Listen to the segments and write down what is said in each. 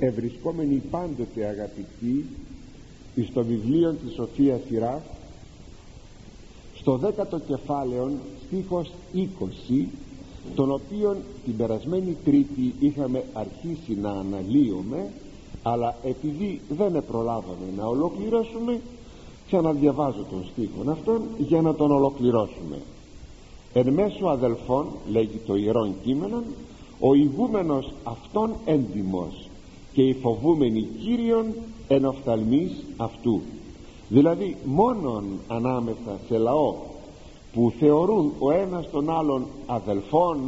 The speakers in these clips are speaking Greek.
ευρισκόμενοι πάντοτε αγαπητοί στο βιβλίο της Σοφίας Σειρά στο δέκατο κεφάλαιο στίχος 20 τον οποίον την περασμένη τρίτη είχαμε αρχίσει να αναλύουμε αλλά επειδή δεν προλάβαμε να ολοκληρώσουμε ξαναδιαβάζω τον στίχο αυτόν για να τον ολοκληρώσουμε. Εν μέσω αδελφών λέγει το ιερόν κείμενο ο ηγούμενος αυτόν έντιμος και οι φοβούμενοι Κύριον εν οφθαλμής αυτού. Δηλαδή μόνον ανάμεσα σε λαό που θεωρούν ο ένας τον άλλον αδελφών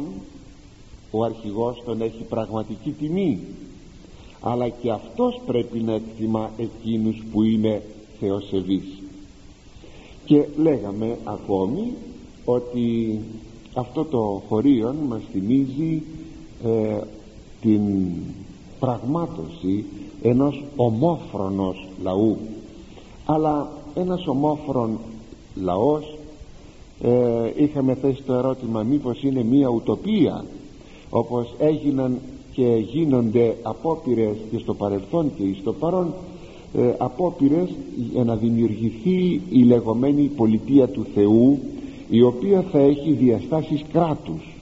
ο αρχηγός τον έχει πραγματική τιμή. Αλλά και αυτός πρέπει να εκτιμά εκείνους που είναι θεοσεβείς. Και λέγαμε ακόμη ότι αυτό το χωρίο μας θυμίζει ε, την πραγμάτωση ενός ομόφρονος λαού. Αλλά ένας ομόφρον λαός ε, είχαμε θέσει το ερώτημα μήπως είναι μια ουτοπία όπως έγιναν και γίνονται απόπειρες και στο παρελθόν και στο παρόν ε, απόπειρες για να δημιουργηθεί η λεγόμενη πολιτεία του Θεού η οποία θα έχει διαστάσεις κράτους.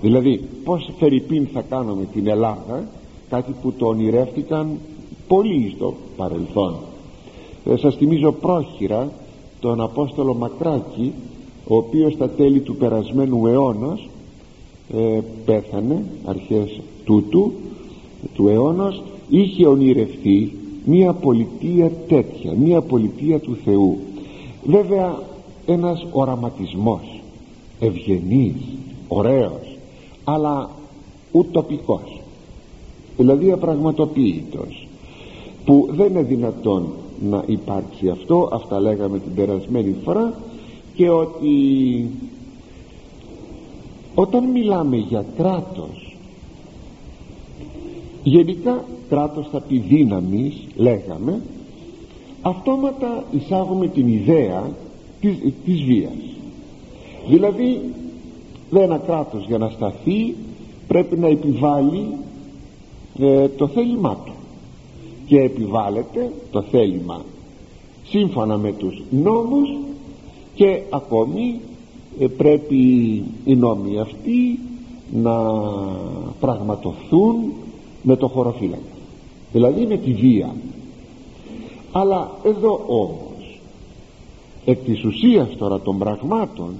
Δηλαδή πως φερρυπίν θα κάνουμε την Ελλάδα κάτι που το ονειρεύτηκαν πολύ στο παρελθόν. Ε, σας θυμίζω πρόχειρα τον Απόστολο Μακράκη ο οποίος στα τέλη του περασμένου αιώνος ε, πέθανε αρχές τούτου του αιώνος είχε ονειρευτεί μια πολιτεία τέτοια μια πολιτεία του Θεού. Βέβαια ένας οραματισμός ευγενής, ωραίος αλλά ουτοπικός δηλαδή απραγματοποιητός που δεν είναι δυνατόν να υπάρξει αυτό αυτά λέγαμε την περασμένη φορά και ότι όταν μιλάμε για κράτος γενικά κράτος θα πει δύναμης λέγαμε αυτόματα εισάγουμε την ιδέα της, της βίας. Δηλαδή δεν ένα κράτος για να σταθεί πρέπει να επιβάλλει ε, το θέλημά του. Και επιβάλλεται το θέλημα σύμφωνα με τους νόμους και ακόμη ε, πρέπει οι νόμοι αυτοί να πραγματοθούν με το χωροφύλακα. Δηλαδή με τη βία. Αλλά εδώ όμως εκ της ουσίας τώρα των πραγμάτων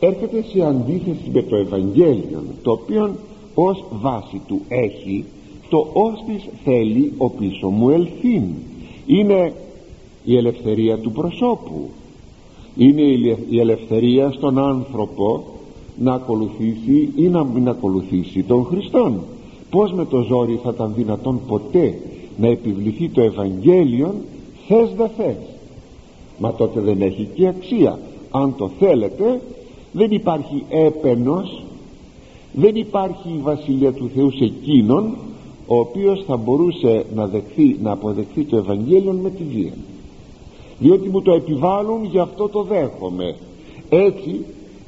έρχεται σε αντίθεση με το Ευαγγέλιο το οποίο ως βάση του έχει το ως της θέλει ο πίσω μου ελθύν είναι η ελευθερία του προσώπου. Είναι η ελευθερία στον άνθρωπο να ακολουθήσει ή να μην ακολουθήσει τον Χριστόν. Πως με το ζόρι θα ήταν δυνατόν ποτέ να επιβληθεί το Ευαγγέλιο θες δε θες. Μα τότε δεν έχει και αξία. Αν το θέλετε δεν υπάρχει έπαινος δεν υπάρχει η Βασιλεία του Θεού σε εκείνον ο οποίος θα μπορούσε να, δεχθεί, να αποδεχθεί το Ευαγγέλιο με τη βία διότι μου το επιβάλλουν γι' αυτό το δέχομαι. Έτσι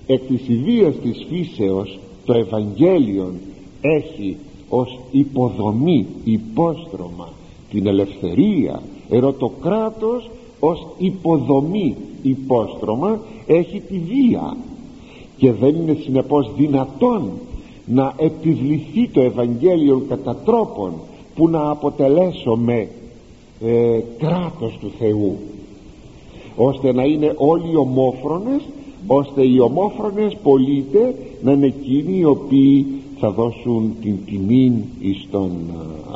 εκ της ιδίας της φύσεως το Ευαγγέλιο έχει ως υποδομή υπόστρωμα την ελευθερία ενώ το κράτος ως υποδομή υπόστρωμα έχει τη βία. Και δεν είναι συνεπώς δυνατόν να επιβληθεί το Ευαγγέλιο κατά τρόπον που να αποτελέσουμε ε, κράτος του Θεού. Ώστε να είναι όλοι ομόφρονες ώστε οι ομόφρονες πολίτες να είναι εκείνοι οι οποίοι θα δώσουν την τιμή εις των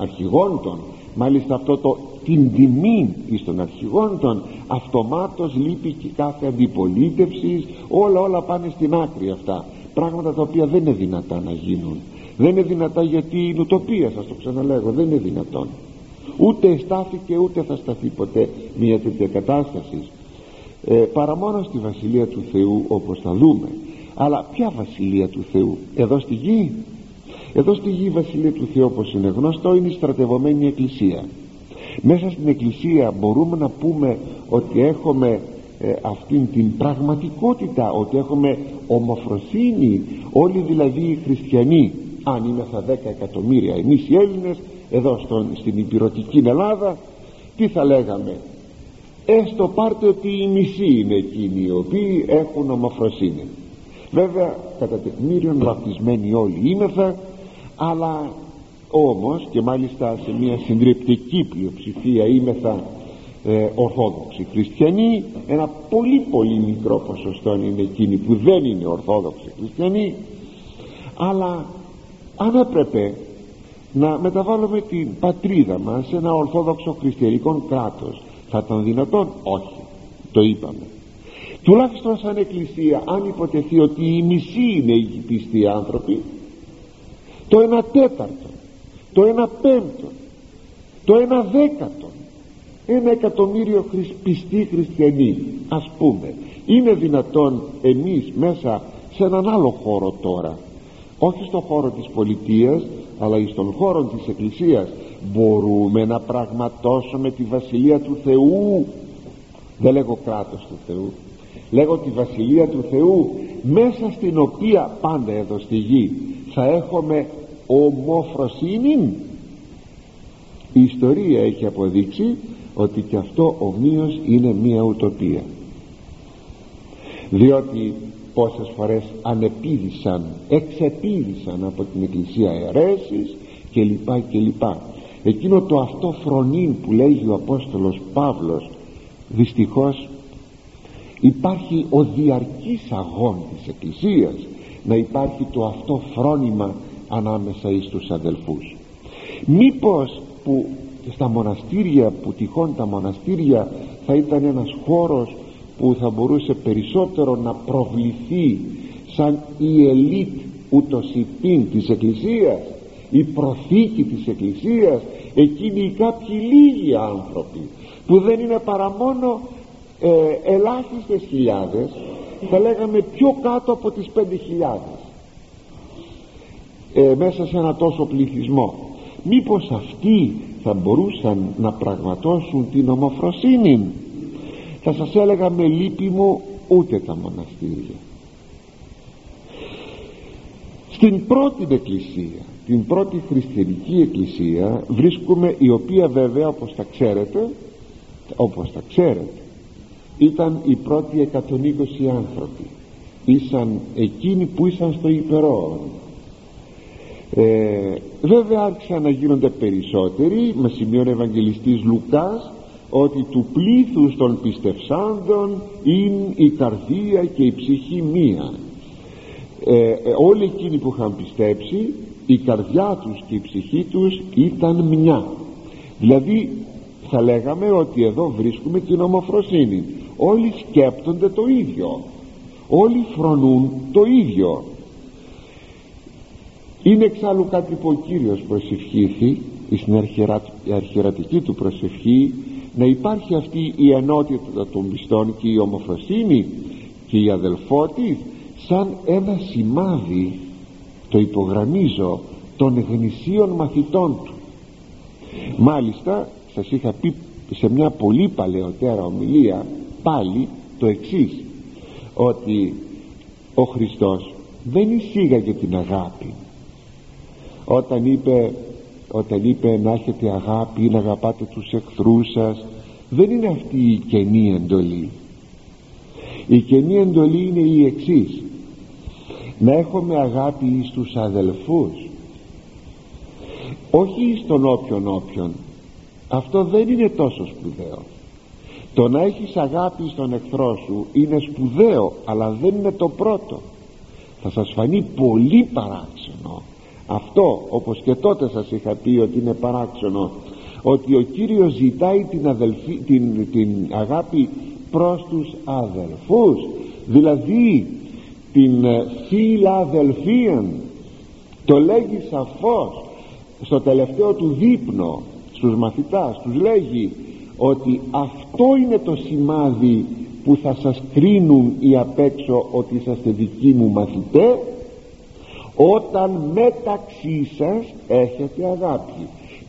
αρχηγών των μάλιστα αυτό το την τιμή εις των αρχηγών των αυτομάτως λείπει και κάθε αντιπολίτευσης. Όλα όλα πάνε στην άκρη αυτά πράγματα τα οποία δεν είναι δυνατά να γίνουν. Δεν είναι δυνατά γιατί είναι ουτοπία σας το ξαναλέγω δεν είναι δυνατόν. Ούτε στάθηκε ούτε θα σταθεί ποτέ μια τέτοια κατάσταση. Ε, παρά μόνο στη Βασιλεία του Θεού όπως θα δούμε. Αλλά ποια Βασιλεία του Θεού; Εδώ στη γη. Εδώ στη γη η Βασιλεία του Θεού όπως είναι γνωστό είναι η στρατευωμένη Εκκλησία. Μέσα στην Εκκλησία μπορούμε να πούμε ότι έχουμε ε, αυτήν την πραγματικότητα ότι έχουμε ομοφροσύνη όλοι δηλαδή οι χριστιανοί αν είναι θα 10 εκατομμύρια εμείς οι Έλληνες εδώ στον, στην υπηρετική Ελλάδα τι θα λέγαμε; Έστω πάρτε ότι οι μισοί είναι εκείνοι οι οποίοι έχουν ομοφροσύνη. Βέβαια κατά τεκμήριον βαπτισμένοι όλοι είμεθα αλλά όμως και μάλιστα σε μια συντριπτική πλειοψηφία είμεθα ε, ορθόδοξοι χριστιανοί ένα πολύ πολύ μικρό ποσοστό είναι εκείνοι που δεν είναι ορθόδοξοι χριστιανοί αλλά αν έπρεπε να μεταβάλουμε την πατρίδα μας σε ένα ορθόδοξο χριστιανικό κράτος θα ήταν δυνατόν; Όχι. Το είπαμε. Τουλάχιστον σαν εκκλησία αν υποτεθεί ότι οι μισοί είναι οι πιστοί άνθρωποι το ένα τέταρτο το ένα πέμπτο το ένα δέκατο ένα εκατομμύριο πιστοί χριστιανοί ας πούμε. Είναι δυνατόν εμείς μέσα σε έναν άλλο χώρο τώρα όχι στον χώρο της πολιτείας αλλά στον χώρο της εκκλησίας μπορούμε να πραγματώσουμε τη Βασιλεία του Θεού. Δεν λέγω κράτος του Θεού. Λέγω τη Βασιλεία του Θεού μέσα στην οποία πάντα εδώ στη γη θα έχουμε ομοφροσύνη η ιστορία έχει αποδείξει ότι και αυτό ομοίως είναι μία ουτοπία. Διότι πόσες φορές ανεπίδησαν εξεπίδησαν από την εκκλησία αιρέσεις και λοιπά και λοιπά. Εκείνο το αυτό φρονήν που λέγει ο Απόστολος Παύλος δυστυχώς υπάρχει ο διαρκής αγών της εκκλησίας να υπάρχει το αυτό φρόνημα ανάμεσα εις τους αδελφούς. Μήπως που στα μοναστήρια που τυχόν τα μοναστήρια θα ήταν ένας χώρος που θα μπορούσε περισσότερο να προβληθεί σαν η ελίτ ούτως υπήν της Εκκλησίας η προθήκη της Εκκλησίας. Εκείνοι οι κάποιοι λίγοι άνθρωποι που δεν είναι παρά μόνο ε, ελάχιστες χιλιάδες θα λέγαμε πιο κάτω από τις πέντε χιλιάδες ε, μέσα σε ένα τόσο πληθυσμό. Μήπως αυτοί θα μπορούσαν να πραγματώσουν την ομοφροσύνη. Θα σας έλεγα με λύπη μου ούτε τα μοναστήρια. Στην πρώτη εκκλησία την πρώτη χριστιανική εκκλησία βρίσκουμε η οποία βέβαια όπως τα ξέρετε όπως τα ξέρετε ήταν οι πρώτοι 120 άνθρωποι. Ήσαν εκείνοι που ήσαν στο υπερόωρο ε, βέβαια άρχισαν να γίνονται περισσότεροι με σημειώνει ο Ευαγγελιστής Λουκάς ότι του πλήθους των πιστευσάντων είναι η καρδία και η ψυχή μία. Ε, ε, όλοι εκείνοι που είχαν πιστέψει η καρδιά τους και η ψυχή τους ήταν μια. Δηλαδή θα λέγαμε ότι εδώ βρίσκουμε την ομοφροσύνη. Όλοι σκέπτονται το ίδιο. Όλοι φρονούν το ίδιο είναι εξάλλου κάτι που ο Κύριος προσευχήθη στην αρχιερατική του προσευχή να υπάρχει αυτή η ενότητα των πιστών και η ομοφροσύνη και η αδελφότη σαν ένα σημάδι το υπογραμμίζω των γνησίων μαθητών του. Μάλιστα σας είχα πει σε μια πολύ παλαιότερα ομιλία πάλι το εξής ότι ο Χριστός δεν εισήγαγε την αγάπη όταν είπε όταν είπε να έχετε αγάπη ή να αγαπάτε τους εχθρούς σας δεν είναι αυτή η καινή εντολή. Η καινή εντολή είναι η εξής. Να έχουμε αγάπη στους αδελφούς. Όχι στον όποιον όποιον. Αυτό δεν είναι τόσο σπουδαίο. Το να έχεις αγάπη στον εχθρό σου είναι σπουδαίο αλλά δεν είναι το πρώτο. Θα σας φανεί πολύ παράξενο αυτό όπως και τότε σας είχα πει ότι είναι παράξενο ότι ο Κύριος ζητάει την, αδελφή, την, την αγάπη προς τους αδελφούς. Δηλαδή την ε, φιλαδελφία το λέγει σαφώς στο τελευταίο του δείπνο στους μαθητάς τους λέγει ότι αυτό είναι το σημάδι που θα σας κρίνουν οι απ' έξω ότι είσαστε δικοί μου μαθητές όταν μεταξύ σας έχετε αγάπη.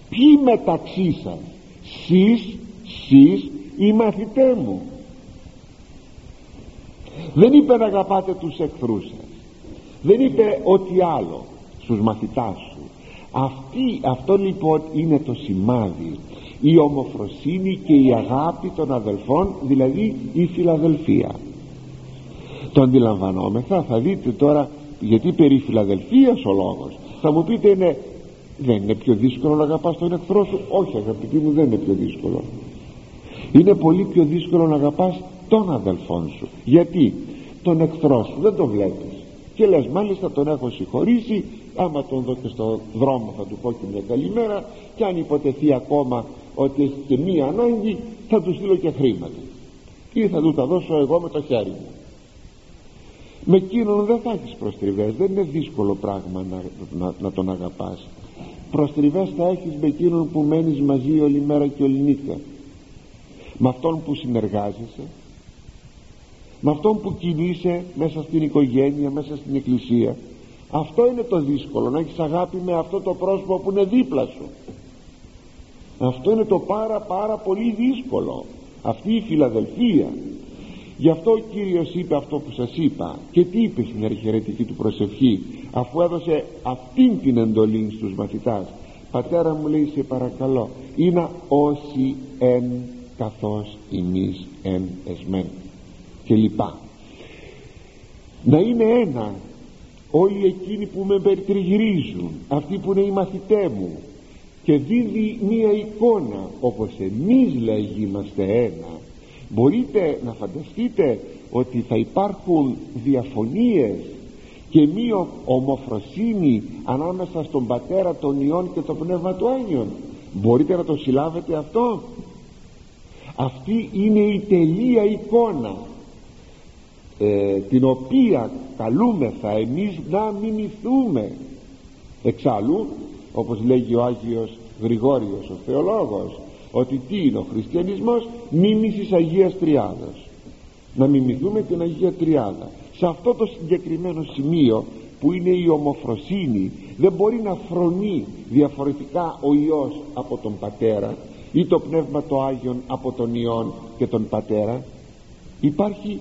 Ποιοι μεταξύ σας σεις, σεις οι μαθητές μου. Δεν είπε να αγαπάτε τους εχθρούς σας. Δεν είπε ότι άλλο στους μαθητάς σου. Αυτή, αυτό λοιπόν είναι το σημάδι. Η ομοφροσύνη και η αγάπη των αδελφών δηλαδή η φιλαδελφία. Το αντιλαμβανόμεθα θα δείτε τώρα γιατί περί φιλαδελφίας ο λόγος; Θα μου πείτε είναι δεν είναι πιο δύσκολο να αγαπάς τον εχθρό σου; Όχι αγαπητοί μου δεν είναι πιο δύσκολο. Είναι πολύ πιο δύσκολο να αγαπάς τον αδελφόν σου. Γιατί; Τον εχθρό σου δεν τον βλέπεις. Και λες μάλιστα τον έχω συγχωρήσει. Άμα τον δω και στο δρόμο θα του πω και μια καλημέρα και αν υποτεθεί ακόμα ότι έχει και μία ανάγκη θα του στείλω και χρήματα. Ή θα του τα δώσω εγώ με το χέρι μου με εκείνον δεν θα έχεις προστριβές. Δεν είναι δύσκολο πράγμα να, να, να τον αγαπάς. Προστριβές θα έχεις με εκείνον που μένεις μαζί όλη μέρα και όλη νύχτα. Με αυτόν που συνεργάζεσαι. Με αυτόν που κινείσαι μέσα στην οικογένεια μέσα στην εκκλησία. Αυτό είναι το δύσκολο να έχεις αγάπη με αυτό το πρόσωπο που είναι δίπλα σου. Αυτό είναι το πάρα πάρα πολύ δύσκολο. Αυτή η φιλαδελφία γι' αυτό ο Κύριος είπε αυτό που σας είπα. Και τι είπε στην αρχιερετική του προσευχή αφού έδωσε αυτήν την εντολή στους μαθητάς. Πατέρα μου λέει σε παρακαλώ είναι όσοι εν καθώς ημείς εν εσμέν και λοιπά. Να είναι ένα όλοι εκείνοι που με περιτριγυρίζουν αυτοί που είναι οι μαθητέ μου και δίδει μία εικόνα όπως εμείς λέγει είμαστε ένα μπορείτε να φανταστείτε ότι θα υπάρχουν διαφωνίες και μία ομοφροσύνη ανάμεσα στον Πατέρα των Υιών και το Πνεύμα του Άγιον μπορείτε να το συλλάβετε αυτό; Αυτή είναι η τελεία εικόνα ε, την οποία καλούμεθα εμείς να μιμηθούμε. Εξάλλου όπως λέγει ο Άγιος Γρηγόριος ο θεολόγος ότι τι είναι ο χριστιανισμός μίμησης Αγίας Τριάδας να μιμηθούμε την Αγία Τριάδα σε αυτό το συγκεκριμένο σημείο που είναι η ομοφροσύνη δεν μπορεί να φρονεί διαφορετικά ο Υιός από τον Πατέρα ή το Πνεύμα το Άγιον από τον Υιόν και τον Πατέρα. Υπάρχει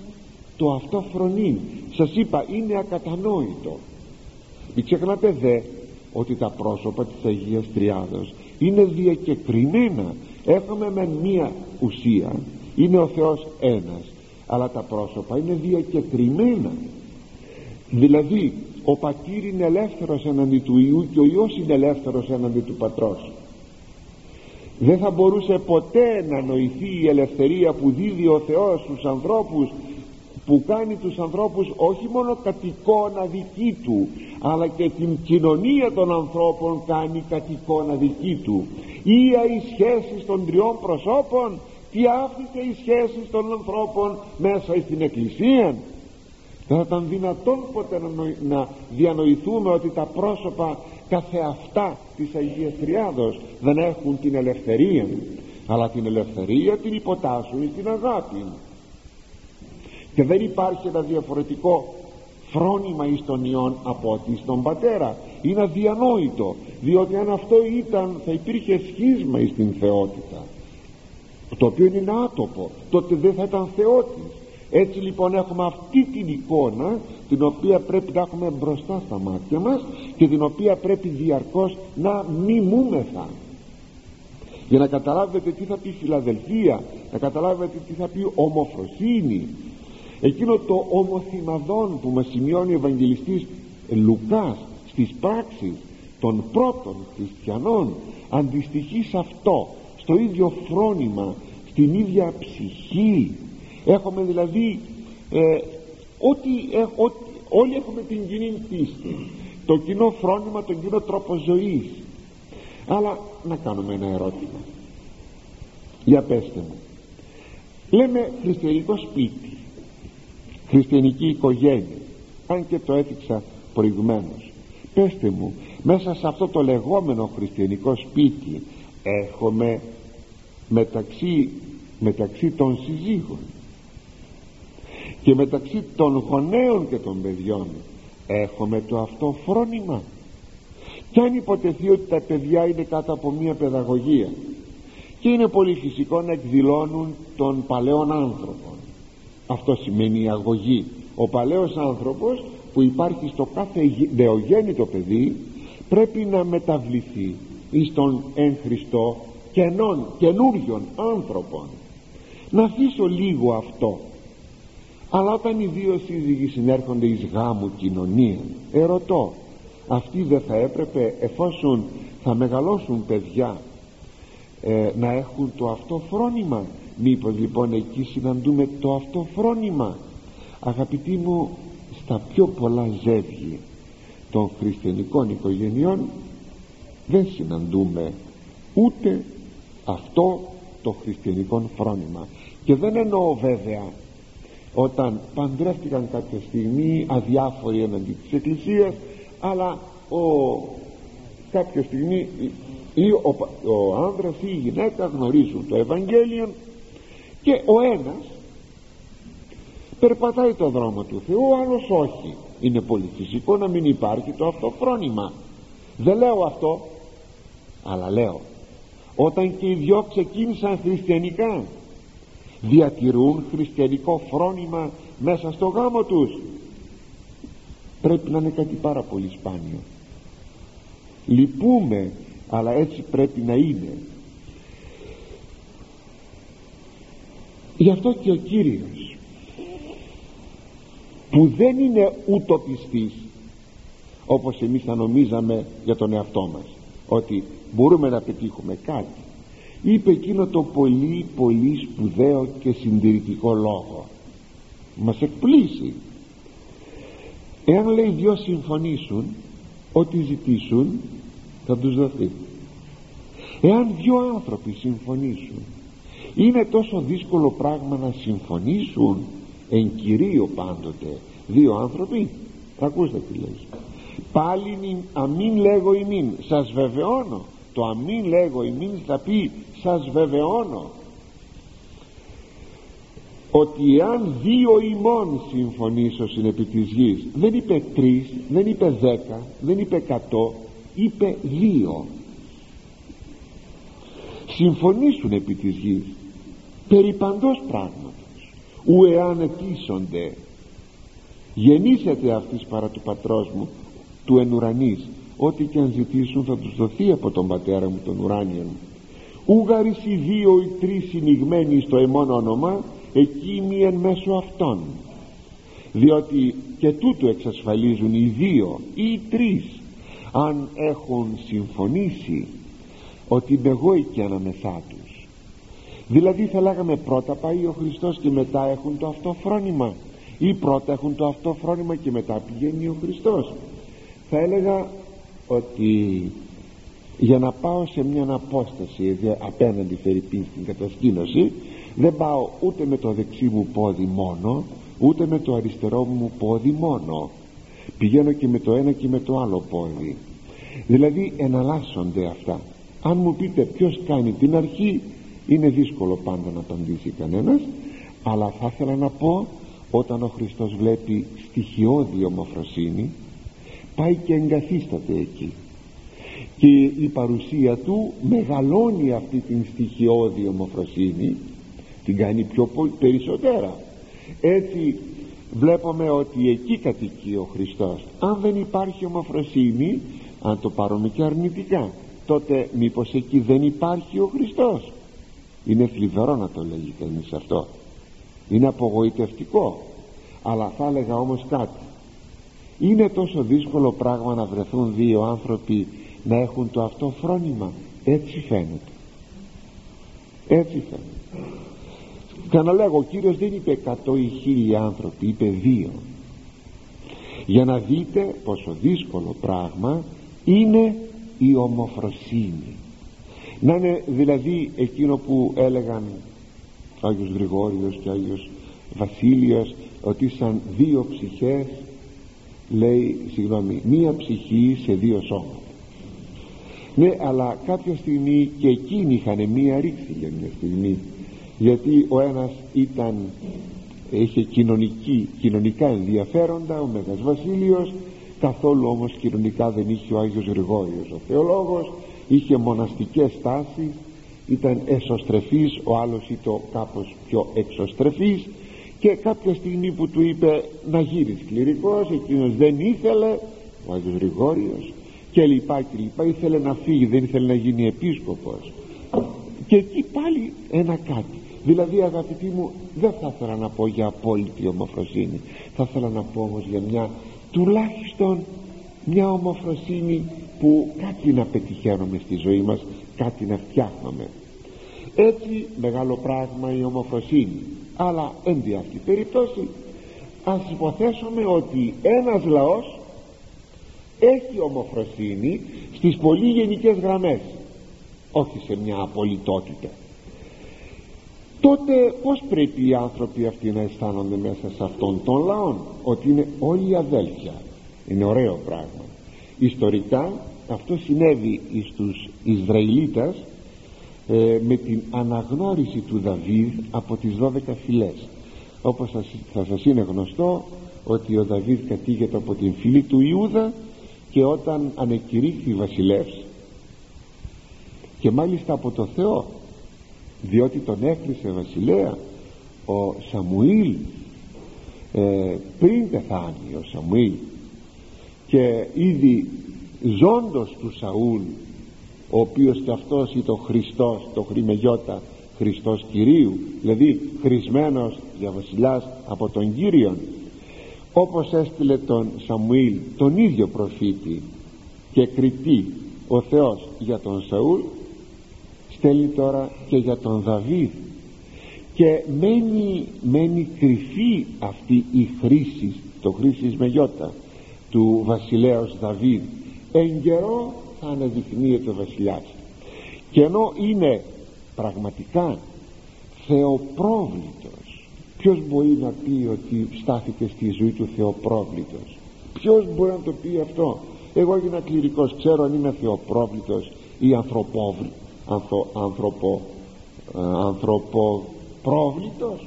το αυτό φρονεί σας είπα είναι ακατανόητο. Μην ξεχνάτε δε ότι τα πρόσωπα της Αγίας Τριάδος είναι διακεκριμένα έχουμε με μία ουσία είναι ο Θεός ένας αλλά τα πρόσωπα είναι διακεκριμένα. Δηλαδή ο πατήρ είναι ελεύθερος εναντί του Ιού και ο Υιός είναι ελεύθερος εναντί του Πατρός. Δεν θα μπορούσε ποτέ να νοηθεί η ελευθερία που δίδει ο Θεός στους ανθρώπους που κάνει τους ανθρώπους όχι μόνο κατ' εικόνα δική του αλλά και την κοινωνία των ανθρώπων κάνει κατ' εικόνα δική του ή οι σχέσεις των τριών προσώπων τι άφησε οι σχέσεις των ανθρώπων μέσα στην εκκλησία. Δεν θα ήταν δυνατόν ποτέ να, να διανοηθούμε ότι τα πρόσωπα καθεαυτά της Αγίας Τριάδος δεν έχουν την ελευθερία. Αλλά την ελευθερία την υποτάσσουν στην αγάπη και δεν υπάρχει ένα διαφορετικό φρόνημα εις τον Υιόν από ότι στον Πατέρα είναι αδιανόητο διότι αν αυτό ήταν θα υπήρχε σχίσμα εις την θεότητα το οποίο είναι άτοπο τότε δεν θα ήταν θεότης. Έτσι λοιπόν έχουμε αυτή την εικόνα την οποία πρέπει να έχουμε μπροστά στα μάτια μας και την οποία πρέπει διαρκώς να μιμούμεθα. Για να καταλάβετε τι θα πει φιλαδελφία να καταλάβετε τι θα πει ομοφροσύνη εκείνο το ομοθυμαδόν που μας σημειώνει ο Ευαγγελιστής Λουκάς στις πράξεις των πρώτων χριστιανών αντιστοιχεί σε αυτό στο ίδιο φρόνημα στην ίδια ψυχή. Έχουμε δηλαδή ε, ότι, ε, όλοι έχουμε την κοινή πίστη το κοινό φρόνημα τον κοινό τρόπο ζωής. Αλλά να κάνουμε ένα ερώτημα. Για πέστε μου. Λέμε χριστιανικό σπίτι χριστιανική οικογένεια αν και το έθιξα προηγουμένως πέστε μου μέσα σε αυτό το λεγόμενο χριστιανικό σπίτι έχουμε μεταξύ, μεταξύ των συζύγων και μεταξύ των γονέων και των παιδιών έχουμε το αυτό φρόνημα. Και αν υποτεθεί ότι τα παιδιά είναι κάτω από μια παιδαγωγία και είναι πολύ φυσικό να εκδηλώνουν τον παλαιόν άνθρωπο. Αυτό σημαίνει η αγωγή. Ο παλαιός άνθρωπος που υπάρχει στο κάθε νεογέννητο παιδί πρέπει να μεταβληθεί εις τον εν Χριστώ καινών, καινούριων άνθρωπων. Να αφήσω λίγο αυτό. Αλλά όταν οι δύο σύζυγοι συνέρχονται εις γάμου κοινωνία ερωτώ αυτοί δεν θα έπρεπε εφόσον θα μεγαλώσουν παιδιά ε, να έχουν το αυτό φρόνημα. Μήπως λοιπόν εκεί συναντούμε το αυτό φρόνημα. Αγαπητοί μου στα πιο πολλά ζεύγη των χριστιανικών οικογενειών δεν συναντούμε ούτε αυτό το χριστιανικό φρόνημα. Και δεν εννοώ βέβαια όταν παντρεύτηκαν κάποια στιγμή αδιάφοροι εναντί της Εκκλησίας αλλά ο, κάποια στιγμή ή ο, ο άνδρας ή η γυναίκα γνωρίζουν το Ευαγγέλιο και ο ένας περπατάει το δρόμο του Θεού ο άλλος όχι. Είναι πολύ φυσικό να μην υπάρχει το αυτό φρόνημα δεν λέω αυτό αλλά λέω. Όταν και οι δυο ξεκίνησαν χριστιανικά διατηρούν χριστιανικό φρόνημα μέσα στο γάμο τους. Πρέπει να είναι κάτι πάρα πολύ σπάνιο. Λυπούμε αλλά έτσι πρέπει να είναι. Γι' αυτό και ο Κύριος που δεν είναι ούτω πιστής όπως εμείς θα νομίζαμε για τον εαυτό μας ότι μπορούμε να πετύχουμε κάτι. Είπε εκείνο το πολύ πολύ σπουδαίο και συντηρητικό λόγο. Μας εκπλήσει. Εάν λέει δυο συμφωνήσουν ό,τι ζητήσουν θα τους δοθεί. Εάν δυο άνθρωποι συμφωνήσουν είναι τόσο δύσκολο πράγμα να συμφωνήσουν εν κυρίω πάντοτε δύο άνθρωποι. Ακούστε τι λέει. Πάλι αμήν λέγω ημίν σας βεβαιώνω. Το αμήν λέγω ημίν θα πει σας βεβαιώνω. Ότι εάν δύο ημών συμφωνήσω στην επί της γης δεν είπε τρεις, δεν είπε δέκα, δεν είπε εκατό είπε δύο. Συμφωνήσουν επί της γης. Περί παντός πράγματος ου εάν ετήσονται γεννήσετε αυτής παρά του πατρός μου του εν ουρανής ό,τι και αν ζητήσουν θα τους δοθεί από τον πατέρα μου τον ουράνιον. Ούγαρις οι δύο ή τρεις συνηγμένοι στο εμόν όνομα εκεί εν μέσω αυτών. Διότι και τούτο εξασφαλίζουν οι δύο ή οι τρεις αν έχουν συμφωνήσει ότι είμαι εγώ εκεί ανάμεσά τους δηλαδή θα λέγαμε πρώτα πάει ο Χριστός και μετά έχουν το αυτό φρόνημα ή πρώτα έχουν το αυτό φρόνημα και μετά πηγαίνει ο Χριστός. Θα έλεγα ότι για να πάω σε μια απόσταση απέναντι φερειπίν στην κατασκήνωση δεν πάω ούτε με το δεξί μου πόδι μόνο ούτε με το αριστερό μου πόδι μόνο. Πηγαίνω και με το ένα και με το άλλο πόδι. Δηλαδή εναλλάσσονται αυτά. Αν μου πείτε ποιος κάνει την αρχή είναι δύσκολο πάντα να απαντήσει κανένας αλλά θα ήθελα να πω όταν ο Χριστός βλέπει στοιχειώδη ομοφροσύνη πάει και εγκαθίσταται εκεί. Και η παρουσία του μεγαλώνει αυτή την στοιχειώδη ομοφροσύνη την κάνει πιο περισσότερα. Έτσι βλέπουμε ότι εκεί κατοικεί ο Χριστός. Αν δεν υπάρχει ομοφροσύνη αν το πάρουμε και αρνητικά τότε μήπως εκεί δεν υπάρχει ο Χριστός; Είναι θλιβερό να το λέγει κανείς αυτό. Είναι απογοητευτικό. Αλλά θα έλεγα όμως κάτι. Είναι τόσο δύσκολο πράγμα να βρεθούν δύο άνθρωποι να έχουν το αυτό φρόνημα. Έτσι φαίνεται. Έτσι φαίνεται. Καναλέγω ο Κύριος δεν είπε εκατό ή χίλιοι άνθρωποι είπε δύο. Για να δείτε πόσο δύσκολο πράγμα είναι η ομοφροσύνη να είναι δηλαδή εκείνο που έλεγαν ο Άγιος Γρηγόριος και ο Άγιος Βασίλειος ότι σαν δύο ψυχές λέει συγγνώμη μία ψυχή σε δύο σώματα. Ναι αλλά κάποια στιγμή και εκείνοι είχαν μία ρήξη για μια στιγμή γιατί ο ένας ήταν είχε κοινωνική, κοινωνικά ενδιαφέροντα ο Μέγας Βασίλειος καθόλου όμως κοινωνικά δεν είχε ο Άγιος Γρηγόριος ο θεολόγος είχε μοναστικές τάσεις ήταν εσωστρεφής ο άλλος ήταν κάπως πιο εξωστρεφής και κάποια στιγμή που του είπε να γίνεις κληρικός εκείνος δεν ήθελε ο Άγιος Γρηγόριος και λοιπά και λοιπά ήθελε να φύγει δεν ήθελε να γίνει επίσκοπος. Και εκεί πάλι ένα κάτι. Δηλαδή αγαπητοί μου δεν θα ήθελα να πω για απόλυτη ομοφροσύνη. Θα ήθελα να πω όμως για μια τουλάχιστον μια ομοφροσύνη που κάτι να πετυχαίνουμε στη ζωή μας κάτι να φτιάχνουμε. Έτσι μεγάλο πράγμα η ομοφροσύνη. Αλλά εν τη αυτή περίπτωση ας υποθέσουμε ότι ένας λαός έχει ομοφροσύνη στις πολύ γενικές γραμμές όχι σε μια απολυτότητα. Τότε πως πρέπει οι άνθρωποι αυτοί να αισθάνονται μέσα σε αυτόν τον λαό ότι είναι όλοι αδέλφια. Είναι ωραίο πράγμα. Ιστορικά αυτό συνέβη στους Ισραηλίτας ε, με την αναγνώριση του Δαβίδ από τις 12 φυλές. Όπως θα σας είναι γνωστό ότι ο Δαβίδ κατήγεται από την φυλή του Ιούδα και όταν ανεκηρύχθη βασιλεύς και μάλιστα από το Θεό διότι τον έκρισε βασιλέα ο Σαμουήλ ε, πριν πεθάνει ο Σαμουήλ και ήδη ζώντος του Σαούλ ο οποίος και αυτός ήταν ο Χριστός το χρημεγιώτα Χριστός Κυρίου δηλαδή χρησμένος για βασιλιάς από τον Κύριον όπως έστειλε τον Σαμουήλ τον ίδιο προφήτη και κριτή ο Θεός για τον Σαούλ στέλνει τώρα και για τον Δαβίδ. Και μένει, μένει κρυφή αυτή η χρήση το χρήση μεγιώτα του βασιλέως Δαβίδ εν καιρό θα αναδεικνύεται ο βασιλιάς. Και ενώ είναι πραγματικά θεοπρόβλητος ποιος μπορεί να πει ότι στάθηκε στη ζωή του θεοπρόβλητος; Ποιος μπορεί να το πει αυτό; Εγώ έγινα κληρικός ξέρω αν είμαι θεοπρόβλητος ή ανθρωπόβλητος ανθρω, ανθρωπο, ε, ανθρωποπρόβλητος.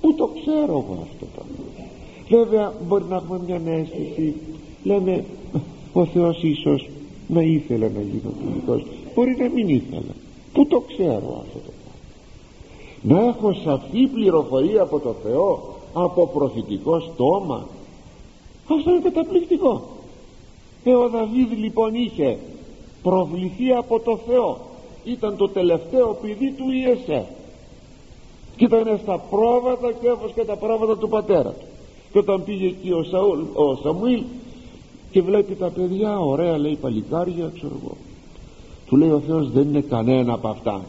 Που το ξέρω εγώ αυτό το βέβαια μπορεί να έχουμε μια αίσθηση λέμε ο Θεός ίσως να ήθελε να γίνω κληρικός μπορεί να μην ήθελε. Που το ξέρω αυτό το πράγμα. Να έχω σαφή πληροφορία από το Θεό από προφητικό στόμα. Αυτό είναι καταπληκτικό. Ε ο Δαβίδ λοιπόν είχε προβληθεί από το Θεό. Ήταν το τελευταίο παιδί του Ιεσέ και ήταν στα πρόβατα και και τα πρόβατα του πατέρα του. Και όταν πήγε εκεί ο, Σαούλ, ο Σαμουήλ και βλέπει τα παιδιά ωραία λέει παλικάρια ξέρω εγώ. Του λέει ο Θεός δεν είναι κανένα από αυτά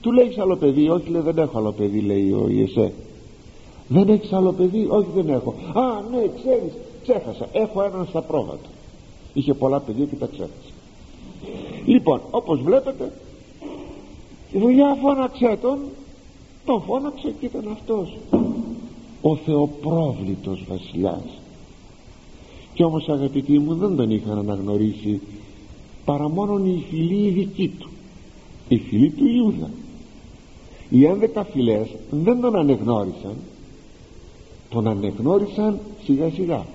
του λέει άλλο παιδί; Όχι λέει δεν έχω άλλο παιδί λέει ο Ιεσέ. Δεν έχεις άλλο παιδί; Όχι δεν έχω α ναι ξέρεις ξέχασα. Έχω έναν στα πρόβατα είχε πολλά παιδιά και τα ξέχασα λοιπόν όπως βλέπετε η δουλειά φώναξε τον τον φώναξε και ήταν αυτός. Ο θεοπρόβλητος βασιλιάς και όμως αγαπητοί μου δεν τον είχαν αναγνωρίσει παρά μόνον η φυλή η δική του. Η φυλή του Ιούδα. Οι ένδεκα φυλές δεν τον ανεγνώρισαν. Τον ανεγνώρισαν σιγά σιγά.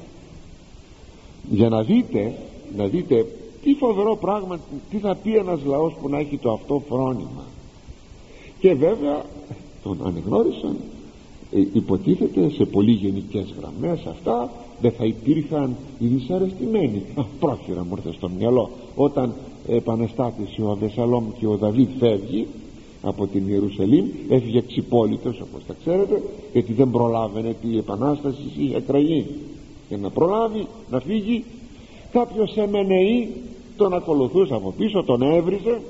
Για να δείτε να δείτε τι φοβερό πράγμα τι θα πει ένας λαός που να έχει το αυτό φρόνημα. Και βέβαια τον ανεγνώρισαν. ε, υποτίθεται σε πολύ γενικές γραμμές αυτά δεν θα υπήρχαν οι δυσαρεστημένοι. Α, πρόχειρα μου ήρθε στο μυαλό. Όταν επανεστάτησε ο Αβεσαλόμ και ο Δαβίδ φεύγει από την Ιερουσαλήμ έφυγε ξυπόλυτος όπως τα ξέρετε γιατί δεν προλάβαινε τη επανάσταση είχε κραγεί για να προλάβει να φύγει κάποιος εμενεή τον ακολουθούσε από πίσω τον έβριζε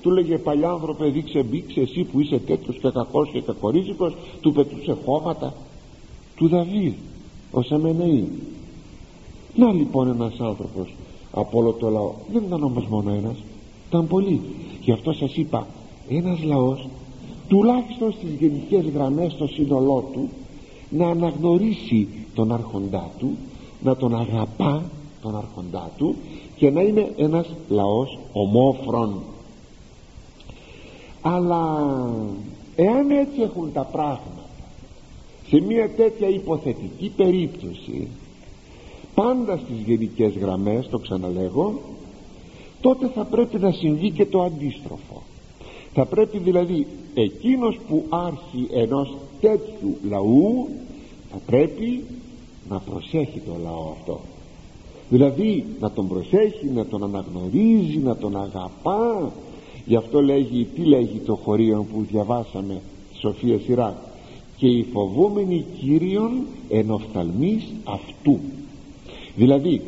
του λέγε παλιάνθρωπε δείξε μπήξε εσύ που είσαι τέτοιος και κακός και κακορίζικος του πετούσε χώματα του Δαβίδ ο Σεμενεή να λοιπόν ένας άνθρωπος από όλο το λαό δεν ήταν όμως μόνο ένας ήταν πολλοί. Γι' αυτό σας είπα ένας λαός τουλάχιστον στις γενικές γραμμές στο σύνολό του να αναγνωρίσει τον άρχοντά του να τον αγαπά τον άρχοντά του και να είναι ένας λαός ομόφρον αλλά εάν έτσι έχουν τα πράγματα σε μια τέτοια υποθετική περίπτωση πάντα στις γενικές γραμμές το ξαναλέγω τότε θα πρέπει να συμβεί και το αντίστροφο. Θα πρέπει δηλαδή εκείνος που άρχει ενός τέτοιου λαού θα πρέπει να προσέχει το λαό αυτό. Δηλαδή να τον προσέχει να τον αναγνωρίζει να τον αγαπά γι' αυτό λέγει τι λέγει το χωρίο που διαβάσαμε Σοφία Σειρά και οι φοβούμενοι Κύριον ενοφθαλμής αυτού δηλαδή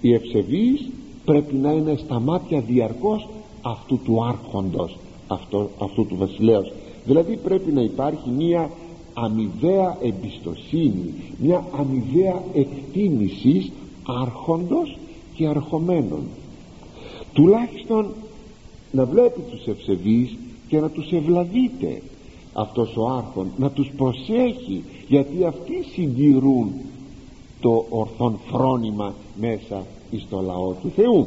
οι ευσεβείς πρέπει να είναι στα μάτια διαρκώς αυτού του άρχοντος αυτού, αυτού του βασιλέως. Δηλαδή πρέπει να υπάρχει μία αμοιβαία εμπιστοσύνη μια αμοιβαία εκτίμησης άρχοντος και αρχομένων. Τουλάχιστον να βλέπει τους ευσεβείς και να τους ευλαβείτε. Αυτός ο άρχον να τους προσέχει γιατί αυτοί συντηρούν το ορθόν φρόνημα μέσα στο λαό του Θεού.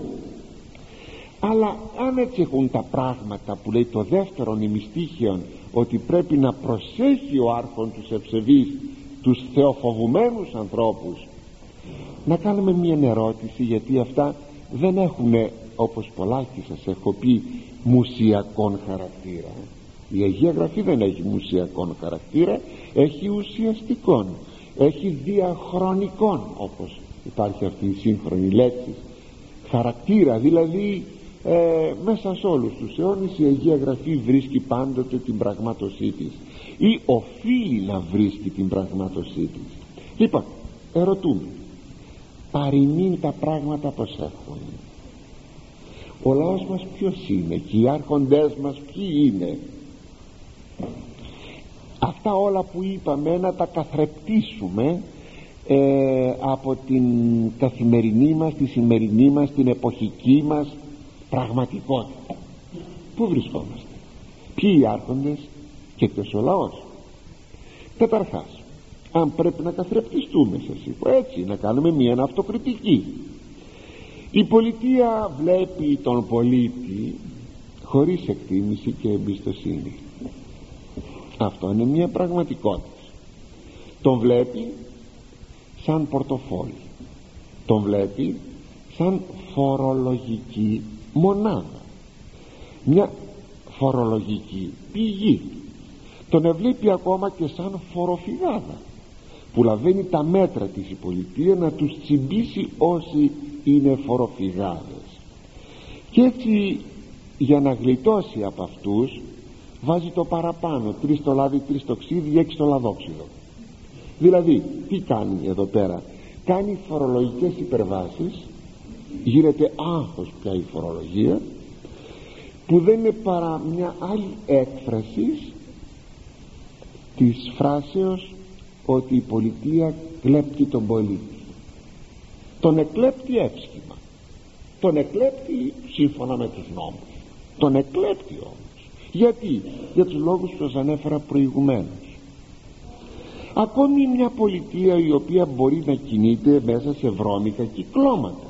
Αλλά αν έτσι έχουν τα πράγματα που λέει το δεύτερο νημιστήχιον ότι πρέπει να προσέχει ο άρχον τους ευσεβείς τους θεοφοβουμένους ανθρώπους να κάνουμε μια ερώτηση γιατί αυτά δεν έχουν όπως πολλάκι σας έχω πει μουσιακόν χαρακτήρα. Η Αγία Γραφή δεν έχει μουσιακόν χαρακτήρα έχει ουσιαστικόν. Έχει διαχρονικόν όπως υπάρχει αυτή η σύγχρονη λέξη. Χαρακτήρα δηλαδή ε, μέσα σε όλους τους αιώνες η Αγία Γραφή βρίσκει πάντοτε την πραγμάτωσή της ή οφείλει να βρίσκει την πραγμάτωσή της. Λοιπόν ερωτούμε. Παροιμήν τα πράγματα πως έχουν ο λαός μας ποιος είναι και οι άρχοντές μας ποιοι είναι. Αυτά όλα που είπαμε να τα καθρεπτήσουμε ε, από την καθημερινή μας, τη σημερινή μας, την εποχική μας πραγματικότητα. Πού βρισκόμαστε ποιοι οι άρχοντες και ποιος ο λαός. Καταρχάς αν πρέπει να καθρεπτιστούμε σας είπα έτσι να κάνουμε μια αυτοκριτική η πολιτεία βλέπει τον πολίτη χωρίς εκτίμηση και εμπιστοσύνη. Αυτό είναι μια πραγματικότητα. Τον βλέπει σαν πορτοφόλι. Τον βλέπει σαν φορολογική μονάδα. Μια φορολογική πηγή. Τον ευλέπει ακόμα και σαν φοροφυγάδα που λαβαίνει τα μέτρα της η πολιτεία να τους τσιμπήσει όσοι είναι φοροφυγάδες. Και έτσι για να γλιτώσει από αυτούς βάζει το παραπάνω τρεις το λάδι, τρεις το ξύδι, έξι το λαδόξιδο. Δηλαδή τι κάνει εδώ πέρα; Κάνει φορολογικές υπερβάσεις γίνεται άγχος πια η φορολογία που δεν είναι παρά μια άλλη έκφραση της φράσεως ότι η πολιτεία κλέπτει τον πολίτη τον εκλέπτει εύσχημα. Τον εκλέπτει σύμφωνα με τους νόμους. Τον εκλέπτει όμως. Γιατί; Για τους λόγους που σας ανέφερα προηγουμένως. Ακόμη μια πολιτεία η οποία μπορεί να κινείται μέσα σε βρώμικα κυκλώματα.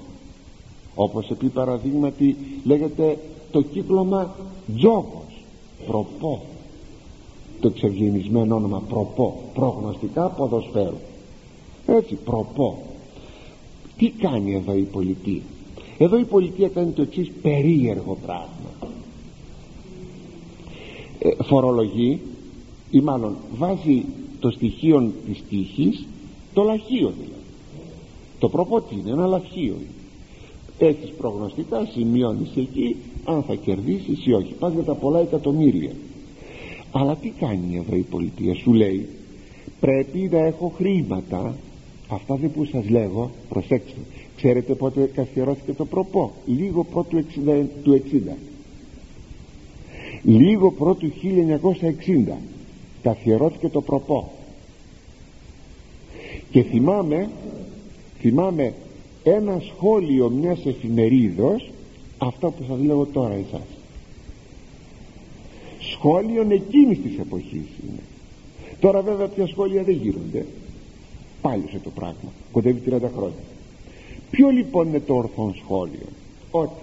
Όπως επί παραδείγματι λέγεται το κύκλωμα τζόγος προπό. Το εξευγενισμένο όνομα προπό προγνωστικά ποδοσφαίρου. Έτσι προπό τι κάνει εδώ η πολιτεία; Εδώ η πολιτεία κάνει το εξής περίεργο πράγμα. Ε, φορολογεί ή μάλλον βάζει το στοιχείο της τύχης το λαχείο δηλαδή. Το προπότι είναι ένα λαχείο έχεις προγνωστικά σημειώνεις εκεί αν θα κερδίσεις ή όχι. Πας για τα πολλά εκατομμύρια. Αλλά τι κάνει εδώ η πολιτεία σου λέει πρέπει να έχω χρήματα αυτά δεν που σας λέγω προσέξτε ξέρετε πότε καθιερώθηκε το προπό; Λίγο πρώτου 60, του 60 λίγο πρώτου 1960 καθιερώθηκε το προπό. Και θυμάμαι θυμάμαι ένα σχόλιο μιας εφημερίδος αυτό που σας λέγω τώρα εσάς. Σχόλιο εκείνης της εποχής είναι. Τώρα βέβαια πια σχόλια δεν γίνονται πάλιωσε το πράγμα. Κοντεύει 30 χρόνια. Ποιο λοιπόν είναι το ορθόν σχόλιο; Ότι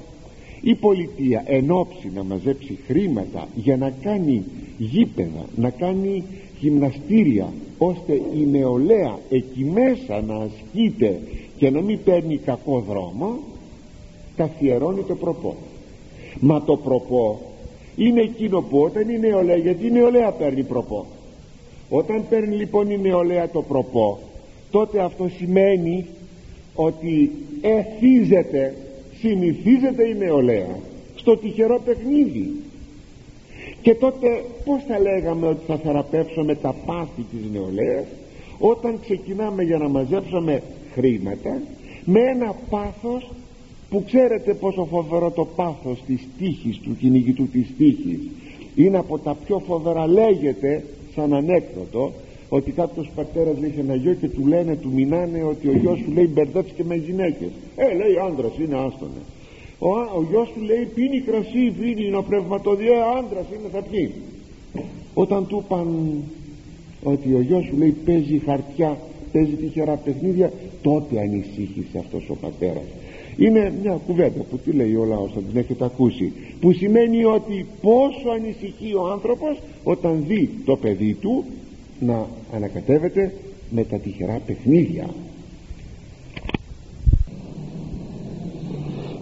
η πολιτεία ενόψει να μαζέψει χρήματα για να κάνει γήπεδα να κάνει γυμναστήρια ώστε η νεολαία εκεί μέσα να ασκείται και να μην παίρνει κακό δρόμο καθιερώνει το προπό. Μα το προπό είναι εκείνο που όταν η νεολαία γιατί η νεολαία παίρνει προπό. Όταν παίρνει λοιπόν η νεολαία το προπό τότε αυτό σημαίνει ότι εθίζεται συνηθίζεται η νεολαία στο τυχερό παιχνίδι. Και τότε πως θα λέγαμε ότι θα θεραπεύσουμε τα πάθη της νεολαίας; Όταν ξεκινάμε για να μαζέψουμε χρήματα με ένα πάθος που ξέρετε πόσο φοβερό το πάθος της τύχης του κυνηγητού της τύχης. Είναι από τα πιο φοβερά λέγεται σαν ανέκδοτο ότι κάποιος πατέρας λέει σε ένα γιο και του λένε του μηνάνε ότι ο γιος σου λέει μπερδέψει με γυναίκες. Ε λέει άντρας είναι άστονε. Ο, ο γιος του λέει πίνει κρασί πίνει είναι ο πνευματοδιέ άντρας είναι θα πει όταν του είπαν ότι ο γιος σου λέει παίζει χαρτιά παίζει τυχερά παιχνίδια τότε ανησύχησε αυτός ο πατέρας. Είναι μια κουβέντα που τι λέει ο λαός θα την έχετε ακούσει που σημαίνει ότι πόσο ανησυχεί ο άνθρωπος όταν δει το παιδί του να ανακατεύεται με τα τυχερά παιχνίδια.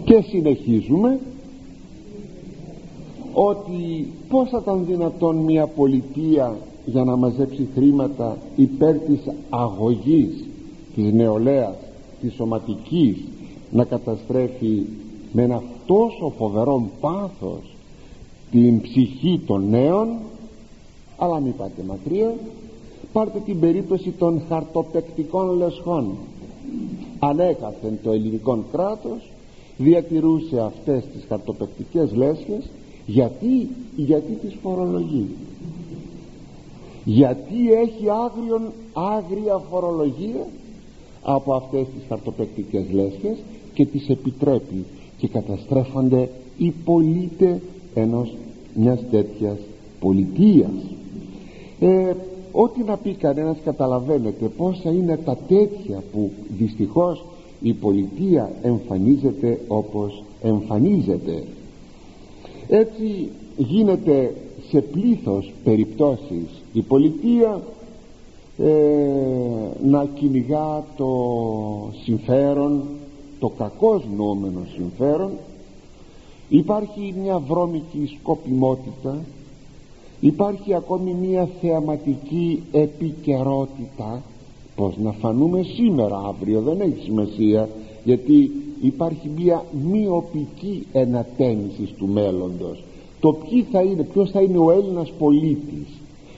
Και συνεχίζουμε ότι πως θα ήταν δυνατόν μια πολιτεία για να μαζέψει χρήματα υπέρ της αγωγής της νεολαίας της σωματικής να καταστρέφει με ένα τόσο φοβερό πάθος την ψυχή των νέων. Αλλά μην πάτε μακριά πάρτε την περίπτωση των χαρτοπεκτικών λεσχών. Ανέκαθεν το ελληνικό κράτος διατηρούσε αυτές τις χαρτοπεκτικές λέσχες γιατί, γιατί τις φορολογεί. Γιατί έχει άγριον, άγρια φορολογία από αυτές τις χαρτοπεκτικές λέσχες και τις επιτρέπει και καταστρέφονται οι πολίτες ενός μιας τέτοιας πολιτείας. Ε, ό,τι να πει κανένας καταλαβαίνετε πόσα είναι τα τέτοια που δυστυχώς η πολιτεία εμφανίζεται όπως εμφανίζεται. Έτσι γίνεται σε πλήθος περιπτώσεις η πολιτεία ε, να κυνηγά το συμφέρον το κακός νόμενο συμφέρον. Υπάρχει μια βρώμικη σκοπιμότητα υπάρχει ακόμη μια θεαματική επικαιρότητα. Πως να φανούμε σήμερα αύριο δεν έχει σημασία γιατί υπάρχει μια μειοπική ενατένιση του μέλλοντος. Το ποιοι θα είναι, ποιος θα είναι ο Έλληνας πολίτης.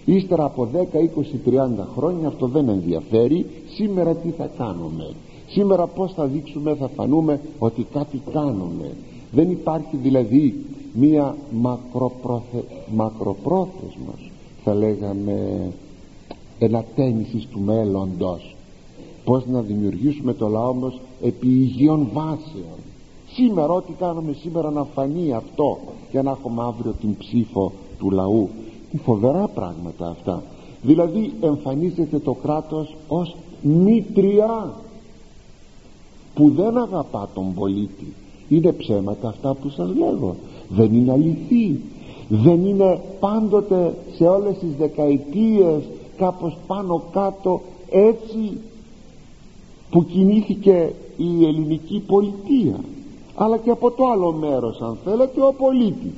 Ύστερα από 10, 20, 30 χρόνια αυτό δεν ενδιαφέρει. Σήμερα τι θα κάνουμε. Σήμερα πως θα δείξουμε θα φανούμε ότι κάτι κάνουμε. Δεν υπάρχει δηλαδή μία μακροπρόθε, μακροπρόθεσμος θα λέγαμε ενατένισης του μέλλοντος. Πως να δημιουργήσουμε το λαό μας επί υγιών βάσεων. Σήμερα ό,τι κάνουμε σήμερα να φανεί αυτό για να έχουμε αύριο την ψήφο του λαού. Φοβερά πράγματα αυτά. Δηλαδή εμφανίζεται το κράτος ως μήτρια που δεν αγαπά τον πολίτη. Είναι ψέματα αυτά που σας λέγω δεν είναι αληθή. Δεν είναι πάντοτε σε όλες τις δεκαετίες κάπως πάνω κάτω έτσι που κινήθηκε η ελληνική πολιτεία. Αλλά και από το άλλο μέρος αν θέλετε ο πολίτης.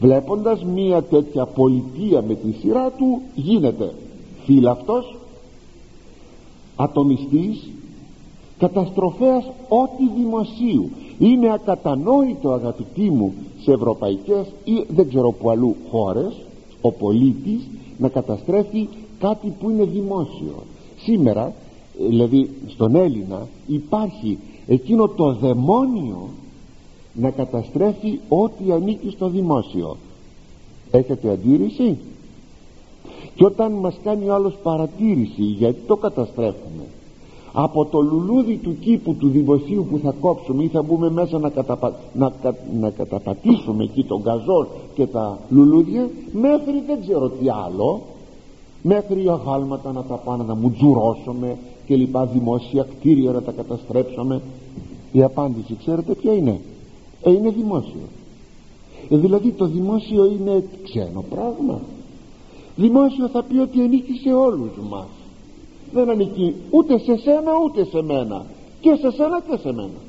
Βλέποντας μία τέτοια πολιτεία με τη σειρά του γίνεται φύλαυτος ατομιστής καταστροφέας ό,τι δημοσίου είναι ακατανόητο αγαπητοί μου σε ευρωπαϊκές ή δεν ξέρω που αλλού χώρες ο πολίτης να καταστρέφει κάτι που είναι δημόσιο. Σήμερα δηλαδή στον Έλληνα υπάρχει εκείνο το δαιμόνιο να καταστρέφει ό,τι ανήκει στο δημόσιο. Έχετε αντίρρηση; Και όταν μας κάνει ο άλλος παρατήρηση γιατί το καταστρέφουμε; Από το λουλούδι του κήπου του δημοσίου που θα κόψουμε ή θα μπούμε μέσα να, καταπα... να, να καταπατήσουμε εκεί τον καζόν και τα λουλούδια μέχρι δεν ξέρω τι άλλο μέχρι αγάλματα να τα πάνε να μου τζουρώσουμε και λοιπά δημόσια κτίρια να τα καταστρέψουμε η απάντηση ξέρετε ποια είναι; Ε, είναι δημόσιο. Ε, δηλαδή το δημόσιο είναι ξένο πράγμα. Δημόσιο θα πει ότι ανήκει σε όλους μας δεν ανήκει ούτε σε σένα ούτε σε μένα. Και σε σένα και σε μένα.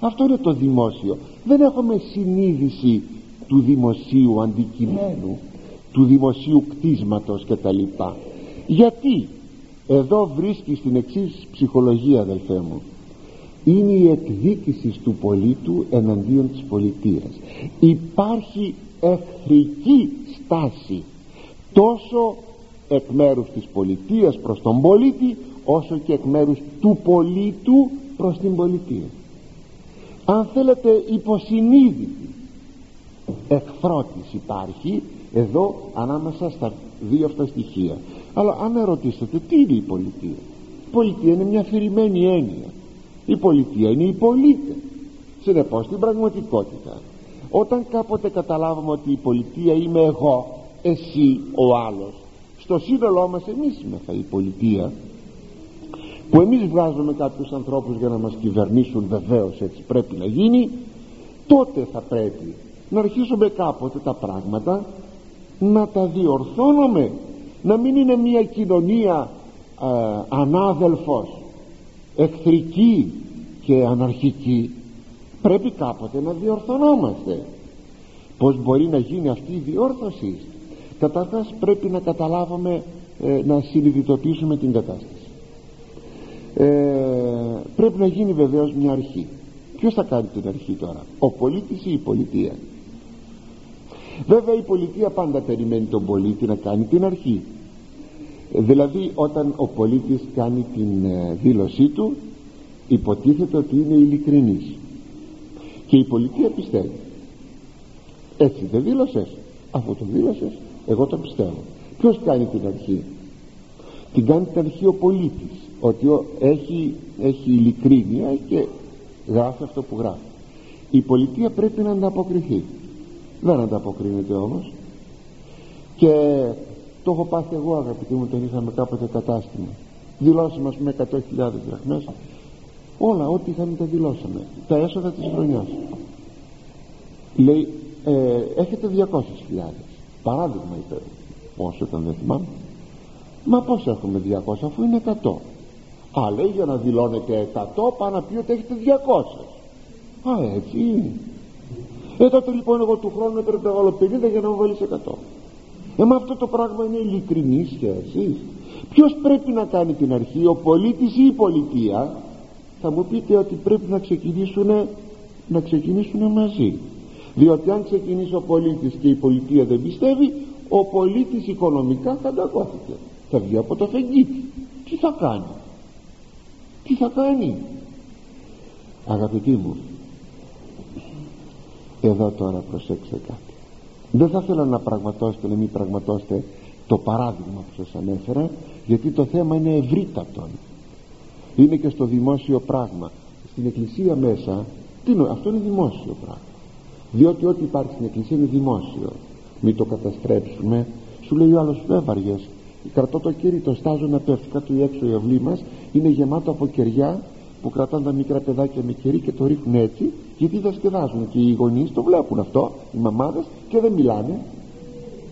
Αυτό είναι το δημόσιο. Δεν έχουμε συνείδηση του δημοσίου αντικειμένου του δημοσίου κτίσματος και τα γιατί εδώ βρίσκει την εξής ψυχολογία αδελφέ μου. Είναι η εκδίκηση του πολίτου εναντίον της πολιτείας. Υπάρχει εχθρική στάση τόσο εκ μέρους της πολιτείας προς τον πολίτη όσο και εκ μέρους του πολίτου προς την πολιτεία. Αν θέλετε υποσυνείδητη εκφρότης υπάρχει εδώ ανάμεσα στα δύο αυτά στοιχεία. Αλλά αν ερωτήσετε τι είναι η πολιτεία; Η πολιτεία είναι μια αφηρημένη έννοια. Η πολιτεία είναι οι πολίτες. Συνεπώς στην πραγματικότητα όταν κάποτε καταλάβουμε ότι η πολιτεία είμαι εγώ εσύ ο άλλος στο σύνολό μας εμείς είμαστε η πολιτεία που εμείς βγάζουμε κάποιους ανθρώπους για να μας κυβερνήσουν βεβαίως έτσι πρέπει να γίνει τότε θα πρέπει να αρχίσουμε κάποτε τα πράγματα να τα διορθώνουμε να μην είναι μια κοινωνία ε, ανάδελφος εχθρική και αναρχική. Πρέπει κάποτε να διορθωνόμαστε. Πως μπορεί να γίνει αυτή η διόρθωση; Καταρχάς πρέπει να καταλάβουμε ε, να συνειδητοποιήσουμε την κατάσταση. Ε, πρέπει να γίνει βεβαίως μια αρχή. Ποιος θα κάνει την αρχή τώρα ο πολίτης ή η πολιτεία; Βέβαια η πολιτεία πάντα περιμένει τον πολίτη να κάνει την αρχή. Δηλαδή όταν ο πολίτης κάνει την ε, δήλωσή του υποτίθεται ότι είναι ειλικρινής. Και η πολιτεία πιστεύει. Έτσι δεν δήλωσες. Αφού το δήλωσες εγώ το πιστεύω. Ποιος κάνει την αρχή την κάνει την αρχή ο πολίτης. Ότι έχει, έχει ειλικρίνεια και γράφει αυτό που γράφει. Η πολιτεία πρέπει να ανταποκριθεί. Δεν ανταποκρίνεται όμως. Και το έχω πάθει εγώ αγαπητοί μου τον είχαμε κάποτε κατάστημα. Δηλώσαμε με 100.000 δραχμές όλα ό,τι είχαμε τα δηλώσαμε. Τα έσοδα της χρονιάς. Λέει ε, έχετε 200.000 παράδειγμα είπε πόσο ήταν δεν θυμάμαι. Μα πως έχουμε 200 αφού είναι 100 α λέει για να δηλώνετε 100 πάνω να πει ότι έχετε 200 α έτσι είναι. Ε τότε λοιπόν εγώ του χρόνου έπρεπε να βάλω 50 για να μου βάλεις 100 ε μα αυτό το πράγμα είναι ειλικρινή σχέση. Ποιος πρέπει να κάνει την αρχή ο πολίτης ή η πολιτεία θα μου πείτε ότι πρέπει να ξεκινήσουν να ξεκινήσουν μαζί διότι αν ξεκινήσει ο πολίτης και η πολιτεία δεν πιστεύει ο πολίτης οικονομικά θα ανταγώθηκε θα βγει από το φεγγίτι τι θα κάνει; Τι θα κάνει; Αγαπητοί μου εδώ τώρα προσέξτε κάτι. Δεν θα θέλω να πραγματώσετε να μην πραγματώσετε το παράδειγμα που σας ανέφερα γιατί το θέμα είναι ευρύτατο είναι και στο δημόσιο πράγμα. Στην εκκλησία μέσα τι αυτό είναι δημόσιο πράγμα διότι ό,τι υπάρχει στην εκκλησία είναι δημόσιο. Μην το καταστρέψουμε. Σου λέει ο άλλος βέβαριες κρατώ το κέρι το στάζω να πέφτει κάτω ή έξω η αυλή μας είναι γεμάτο από κεριά που κρατάνε τα μικρά παιδάκια με κερί και το ρίχνουν έτσι γιατί δασκεδάζουν και οι γονείς το βλέπουν αυτό οι μαμάδες και δεν μιλάνε.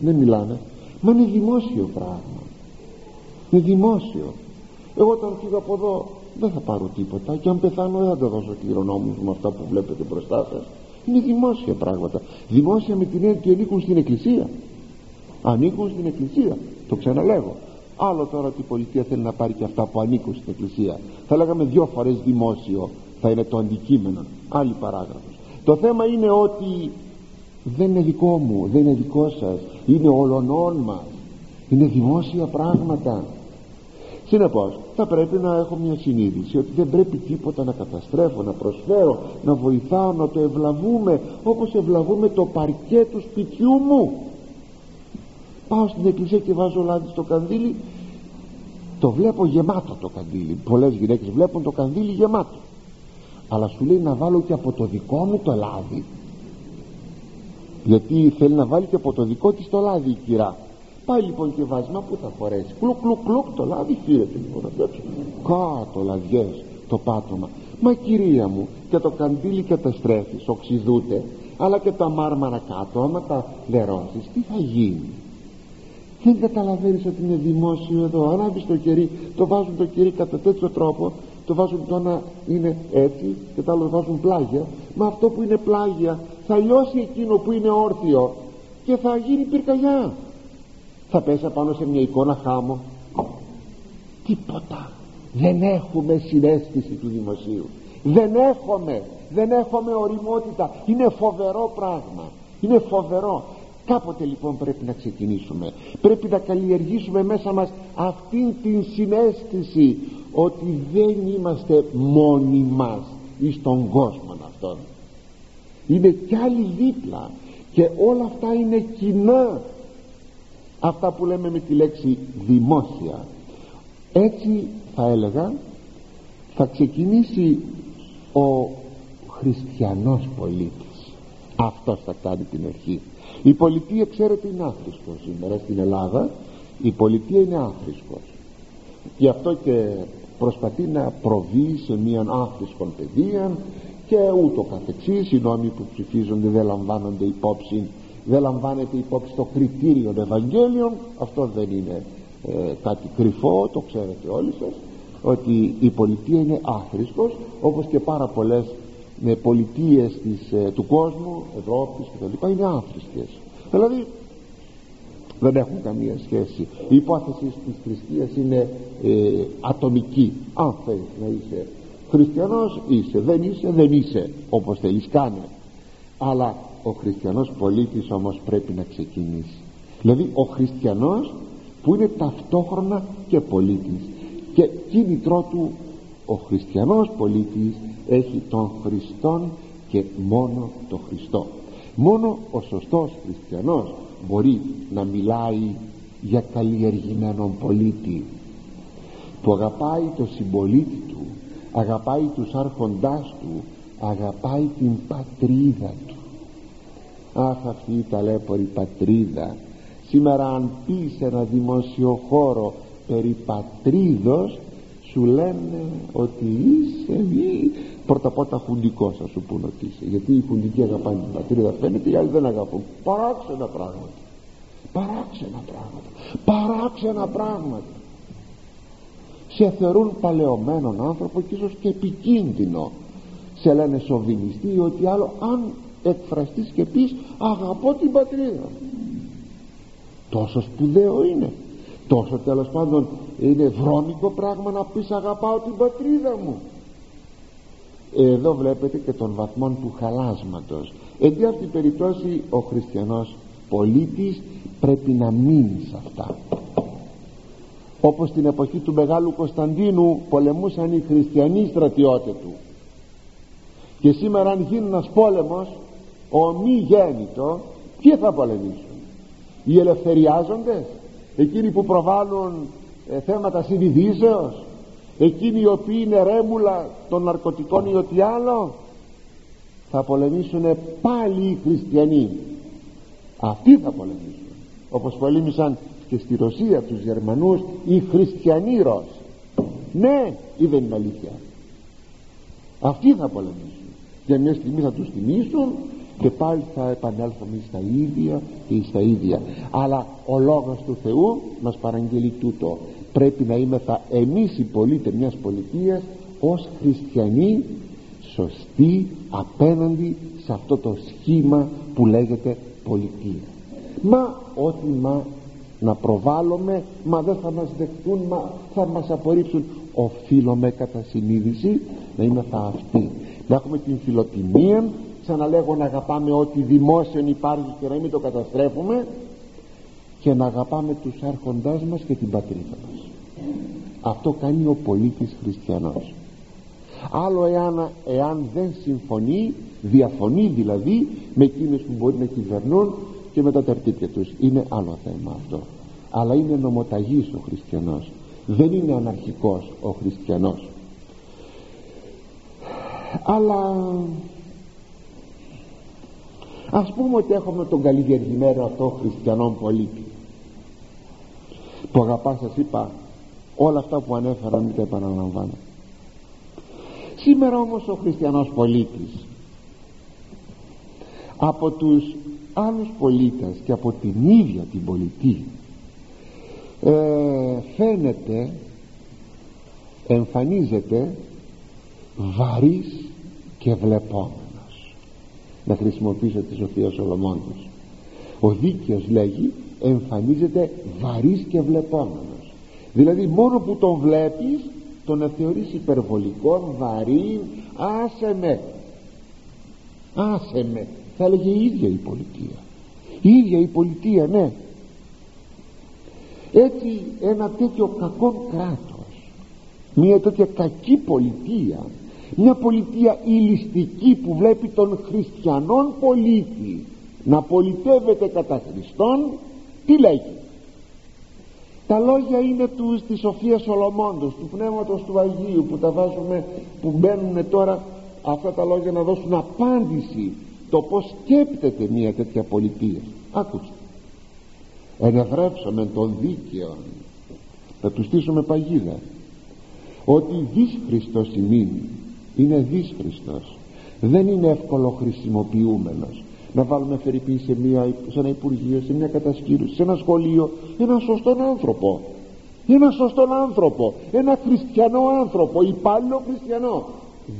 Δεν μιλάνε. Μα είναι δημόσιο πράγμα. Είναι δημόσιο. Εγώ όταν φύγω από εδώ δεν θα πάρω τίποτα. Και αν πεθάνω δεν θα τα δώσω κληρονόμους με αυτά που βλέπετε μπροστά σας είναι δημόσια πράγματα. Δημόσια με την έννοια ότι ανήκουν στην εκκλησία. Ανήκουν στην εκκλησία. Το ξαναλέγω. Άλλο τώρα ότι η πολιτεία θέλει να πάρει και αυτά που ανήκουν στην εκκλησία. Θα λέγαμε δυο φορές δημόσιο θα είναι το αντικείμενο. Άλλη παράγραφος. Το θέμα είναι ότι δεν είναι δικό μου δεν είναι δικό σας. Είναι ολονών μας. Είναι δημόσια πράγματα συνεπώς θα πρέπει να έχω μια συνείδηση ότι δεν πρέπει τίποτα να καταστρέφω να προσφέρω να βοηθάω να το ευλαβούμε όπως ευλαβούμε το παρκέ του σπιτιού μου. Πάω στην εκκλησία και βάζω λάδι στο κανδύλι. Το βλέπω γεμάτο το κανδύλι. Πολλές γυναίκες βλέπουν το κανδύλι γεμάτο. Αλλά σου λέει να βάλω και από το δικό μου το λάδι. Γιατί θέλει να βάλει και από το δικό της το λάδι η κυρά πάει λοιπόν και βάζει μα που θα φορέσει. Κλουκ κλουκ κλουκ το λάδι φύρεται λοιπόν κάτω λαδιές το πάτωμα. Μα κυρία μου και το καντήλι καταστρέφεις οξυδούται αλλά και τα μάρμαρα κάτω άμα τα λερώσεις τι θα γίνει; Δεν καταλαβαίνεις ότι είναι δημόσιο εδώ. Ανάβεις το κερί το βάζουν το κερί κατά τέτοιο τρόπο το βάζουν το ένα είναι έτσι και το άλλο βάζουν πλάγια. Μα αυτό που είναι πλάγια θα λιώσει εκείνο που είναι όρθιο και θα γίνει πυρκαγιά θα πέσα πάνω σε μια εικόνα χάμω. Τίποτα. Δεν έχουμε συνέστηση του δημοσίου. Δεν έχουμε. Δεν έχουμε οριμότητα. Είναι φοβερό πράγμα. Είναι φοβερό. Κάποτε λοιπόν πρέπει να ξεκινήσουμε. Πρέπει να καλλιεργήσουμε μέσα μας αυτήν την συνέστηση ότι δεν είμαστε μόνοι μας εις τον κόσμο αυτόν. Είναι κι άλλοι δίπλα και όλα αυτά είναι κοινά αυτά που λέμε με τη λέξη δημόσια. Έτσι θα έλεγα θα ξεκινήσει ο χριστιανός πολίτης. Αυτός θα κάνει την αρχή. Η πολιτεία ξέρετε είναι άφρισκος σήμερα στην Ελλάδα. Η πολιτεία είναι άφρισκος γι' αυτό και προσπαθεί να προβεί σε μια άφρισκον παιδεία και ούτω καθεξής. Οι νόμοι που ψηφίζονται δεν λαμβάνονται υπόψη δεν λαμβάνεται υπόψη το κριτήριο Ευαγγέλιων. Αυτό δεν είναι ε, κάτι κρυφό το ξέρετε όλοι σας ότι η πολιτεία είναι άφρισκος όπως και πάρα πολλές με πολιτείες της, ε, του κόσμου Ευρώπης και τα λοιπά είναι άφρισκες δηλαδή δεν έχουν καμία σχέση. Η υπόθεση της θρησκείας είναι ε, ατομική. Αν θέλεις να είσαι χριστιανός είσαι. Δεν είσαι δεν είσαι όπως θέλεις κάνε. Αλλά ο χριστιανός πολίτης όμως πρέπει να ξεκινήσει. Δηλαδή ο χριστιανός που είναι ταυτόχρονα και πολίτης. Και κίνητρό του ο χριστιανός πολίτης έχει τον Χριστόν και μόνο τον Χριστό. Μόνο ο σωστός χριστιανός μπορεί να μιλάει για καλλιεργημένον πολίτη που αγαπάει το συμπολίτη του αγαπάει τους άρχοντάς του αγαπάει την πατρίδα του αχ αυτή η ταλέπορη πατρίδα. Σήμερα αν πεις σε ένα δημοσιοχώρο περί πατρίδος σου λένε ότι είσαι μη πρώτα πρώτα χουντικός θα σου πούν ότι είσαι γιατί οι χουντικοί αγαπάνε την πατρίδα φαίνεται οι άλλοι δεν αγαπούν. Παράξενα πράγματα. Παράξενα πράγματα. Παράξενα πράγματα. Σε θεωρούν παλαιωμένον άνθρωπο και ίσως και επικίνδυνο. Σε λένε σοβινιστή ότι άλλο αν εκφραστείς και πεις αγαπώ την πατρίδα τόσο σπουδαίο είναι. Τόσο τέλος πάντων είναι βρώμικο πράγμα να πεις αγαπάω την πατρίδα μου εδώ βλέπετε και τον βαθμό του χαλάσματος. Εντί αυτή την περιπτώσει ο χριστιανός πολίτης πρέπει να μείνει σε αυτά. Όπως την εποχή του Μεγάλου Κωνσταντίνου πολεμούσαν οι χριστιανοί στρατιώτες του. Και σήμερα αν γίνει ένας πόλεμος ο μη γέννητο τι θα πολεμήσουν; Οι ελευθεριάζοντες; Εκείνοι που προβάλλουν ε, θέματα συνειδήσεως; Εκείνοι οι οποίοι είναι ρέμουλα των ναρκωτικών ή ό,τι άλλο; Θα πολεμήσουν πάλι οι χριστιανοί. Αυτοί θα πολεμήσουν όπως πολέμησαν και στη Ρωσία τους Γερμανούς οι χριστιανοί Ρώσοι. Ναι ή δεν είναι αλήθεια. Αυτοί θα πολεμήσουν. Για μια στιγμή θα τους τιμήσουν και πάλι θα επανέλθουμε στα ίδια και στα ίδια. Αλλά ο λόγος του Θεού μας παραγγελεί τούτο. Πρέπει να είμαστε εμείς οι πολίτες μιας πολιτείας ως χριστιανοί σωστοί απέναντι σε αυτό το σχήμα που λέγεται πολιτεία. Μα ό,τι μα να προβάλλουμε μα δεν θα μας δεχτούν μα θα μας απορρίψουν. Οφείλουμε κατά συνείδηση να είμαστε αυτοί να έχουμε την φιλοτιμία ξαναλέγω να αγαπάμε ό,τι δημόσιον υπάρχει και να μην το καταστρέφουμε και να αγαπάμε τους άρχοντάς μας και την πατρίδα μας. Αυτό κάνει ο πολίτης χριστιανός. Άλλο εάν, εάν δεν συμφωνεί διαφωνεί δηλαδή με εκείνους που μπορεί να κυβερνούν και με τα τερτύπια τους. Είναι άλλο θέμα αυτό. Αλλά είναι νομοταγής ο χριστιανός. Δεν είναι αναρχικός ο χριστιανός. Αλλά ας πούμε ότι έχουμε τον καλλιεργημένο αυτό χριστιανό πολίτη που αγαπάς σας είπα όλα αυτά που ανέφερα μην τα επαναλαμβάνω. Σήμερα όμως ο χριστιανός πολίτης από τους άλλους πολίτες και από την ίδια την πολιτεία ε, φαίνεται εμφανίζεται βαρύς και βλεπόμενος να χρησιμοποιήσω τη Σοφία Σολομόντος ο δίκαιος λέγει εμφανίζεται βαρύς και βλεπόμενος. Δηλαδή μόνο που τον βλέπεις τον θεωρείς υπερβολικό, βαρύ, άσε με. Άσε με. Θα έλεγε η ίδια η πολιτεία. Η ίδια η πολιτεία ναι. Έτσι ένα τέτοιο κακό κράτος μια τέτοια κακή πολιτεία μια πολιτεία ηλιστική που βλέπει τον χριστιανόν πολίτη να πολιτεύεται κατά Χριστόν τι λέγει τα λόγια είναι του της Σοφίας Σολομώντος του Πνεύματος του Αγίου που τα βάζουμε που μπαίνουν τώρα αυτά τα λόγια να δώσουν απάντηση το πως σκέπτεται μια τέτοια πολιτεία. Άκουστε ενευρέψαμε τον δίκαιο θα του στήσουμε παγίδα. Ότι δύσχριστος ημίν είναι δύσχριστος. Δεν είναι εύκολο χρησιμοποιούμενος. Να βάλουμε φερρυπή σε, μια, σε ένα υπουργείο, σε μια κατασκήρωση, σε ένα σχολείο ένα σωστό άνθρωπο. Ένα σωστό άνθρωπο. Ένα χριστιανό άνθρωπο. Υπάλληλο χριστιανό.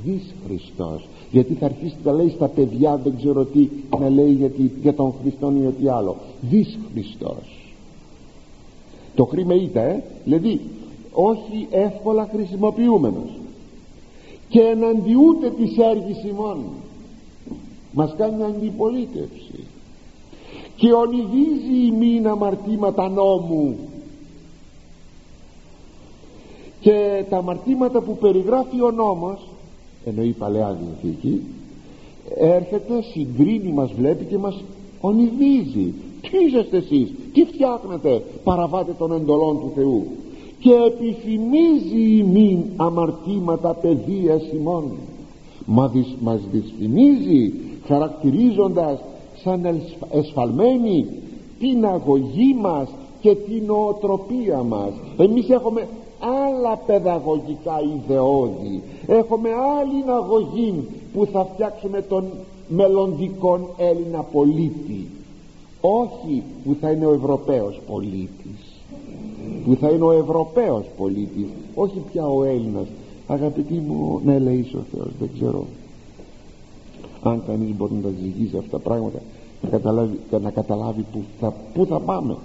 Δις Χριστός γιατί θα αρχίσει να λέει στα παιδιά δεν ξέρω τι να λέει γιατί, για τον Χριστόν ή ό,τι άλλο. Δις Χριστός το χρήμα είτε ε, δηλαδή όχι εύκολα χρησιμοποιούμενος και εναντιούται της έργης ημών μας κάνει αντιπολίτευση. Και ονειδίζει ημίν αμαρτήματα νόμου. Και τα αμαρτήματα που περιγράφει ο νόμος εννοεί η Παλαιά Διαθήκη έρχεται, συγκρίνει μας βλέπει και μας ονειδίζει τι είσαστε εσείς, τι φτιάχνετε παραβάτε των εντολών του Θεού και επιθυμίζει ημίν αμαρτήματα παιδείας ημών. Μα δυσ, μας δυσφημίζει χαρακτηρίζοντας σαν εσφαλμένη την αγωγή μας και την νοοτροπία μας. Εμείς έχουμε άλλα παιδαγωγικά ιδεώδη. Έχουμε άλλη αγωγή που θα φτιάξουμε τον μελλοντικό Έλληνα πολίτη. Όχι που θα είναι ο Ευρωπαίος πολίτης που θα είναι ο Ευρωπαίος πολίτης όχι πια ο Έλληνας. Αγαπητοί μου να ελεήσει ο Θεός δεν ξέρω αν κανείς μπορεί να τα ζυγίζει αυτά τα πράγματα να καταλάβει, να καταλάβει που, θα, που θα πάμε.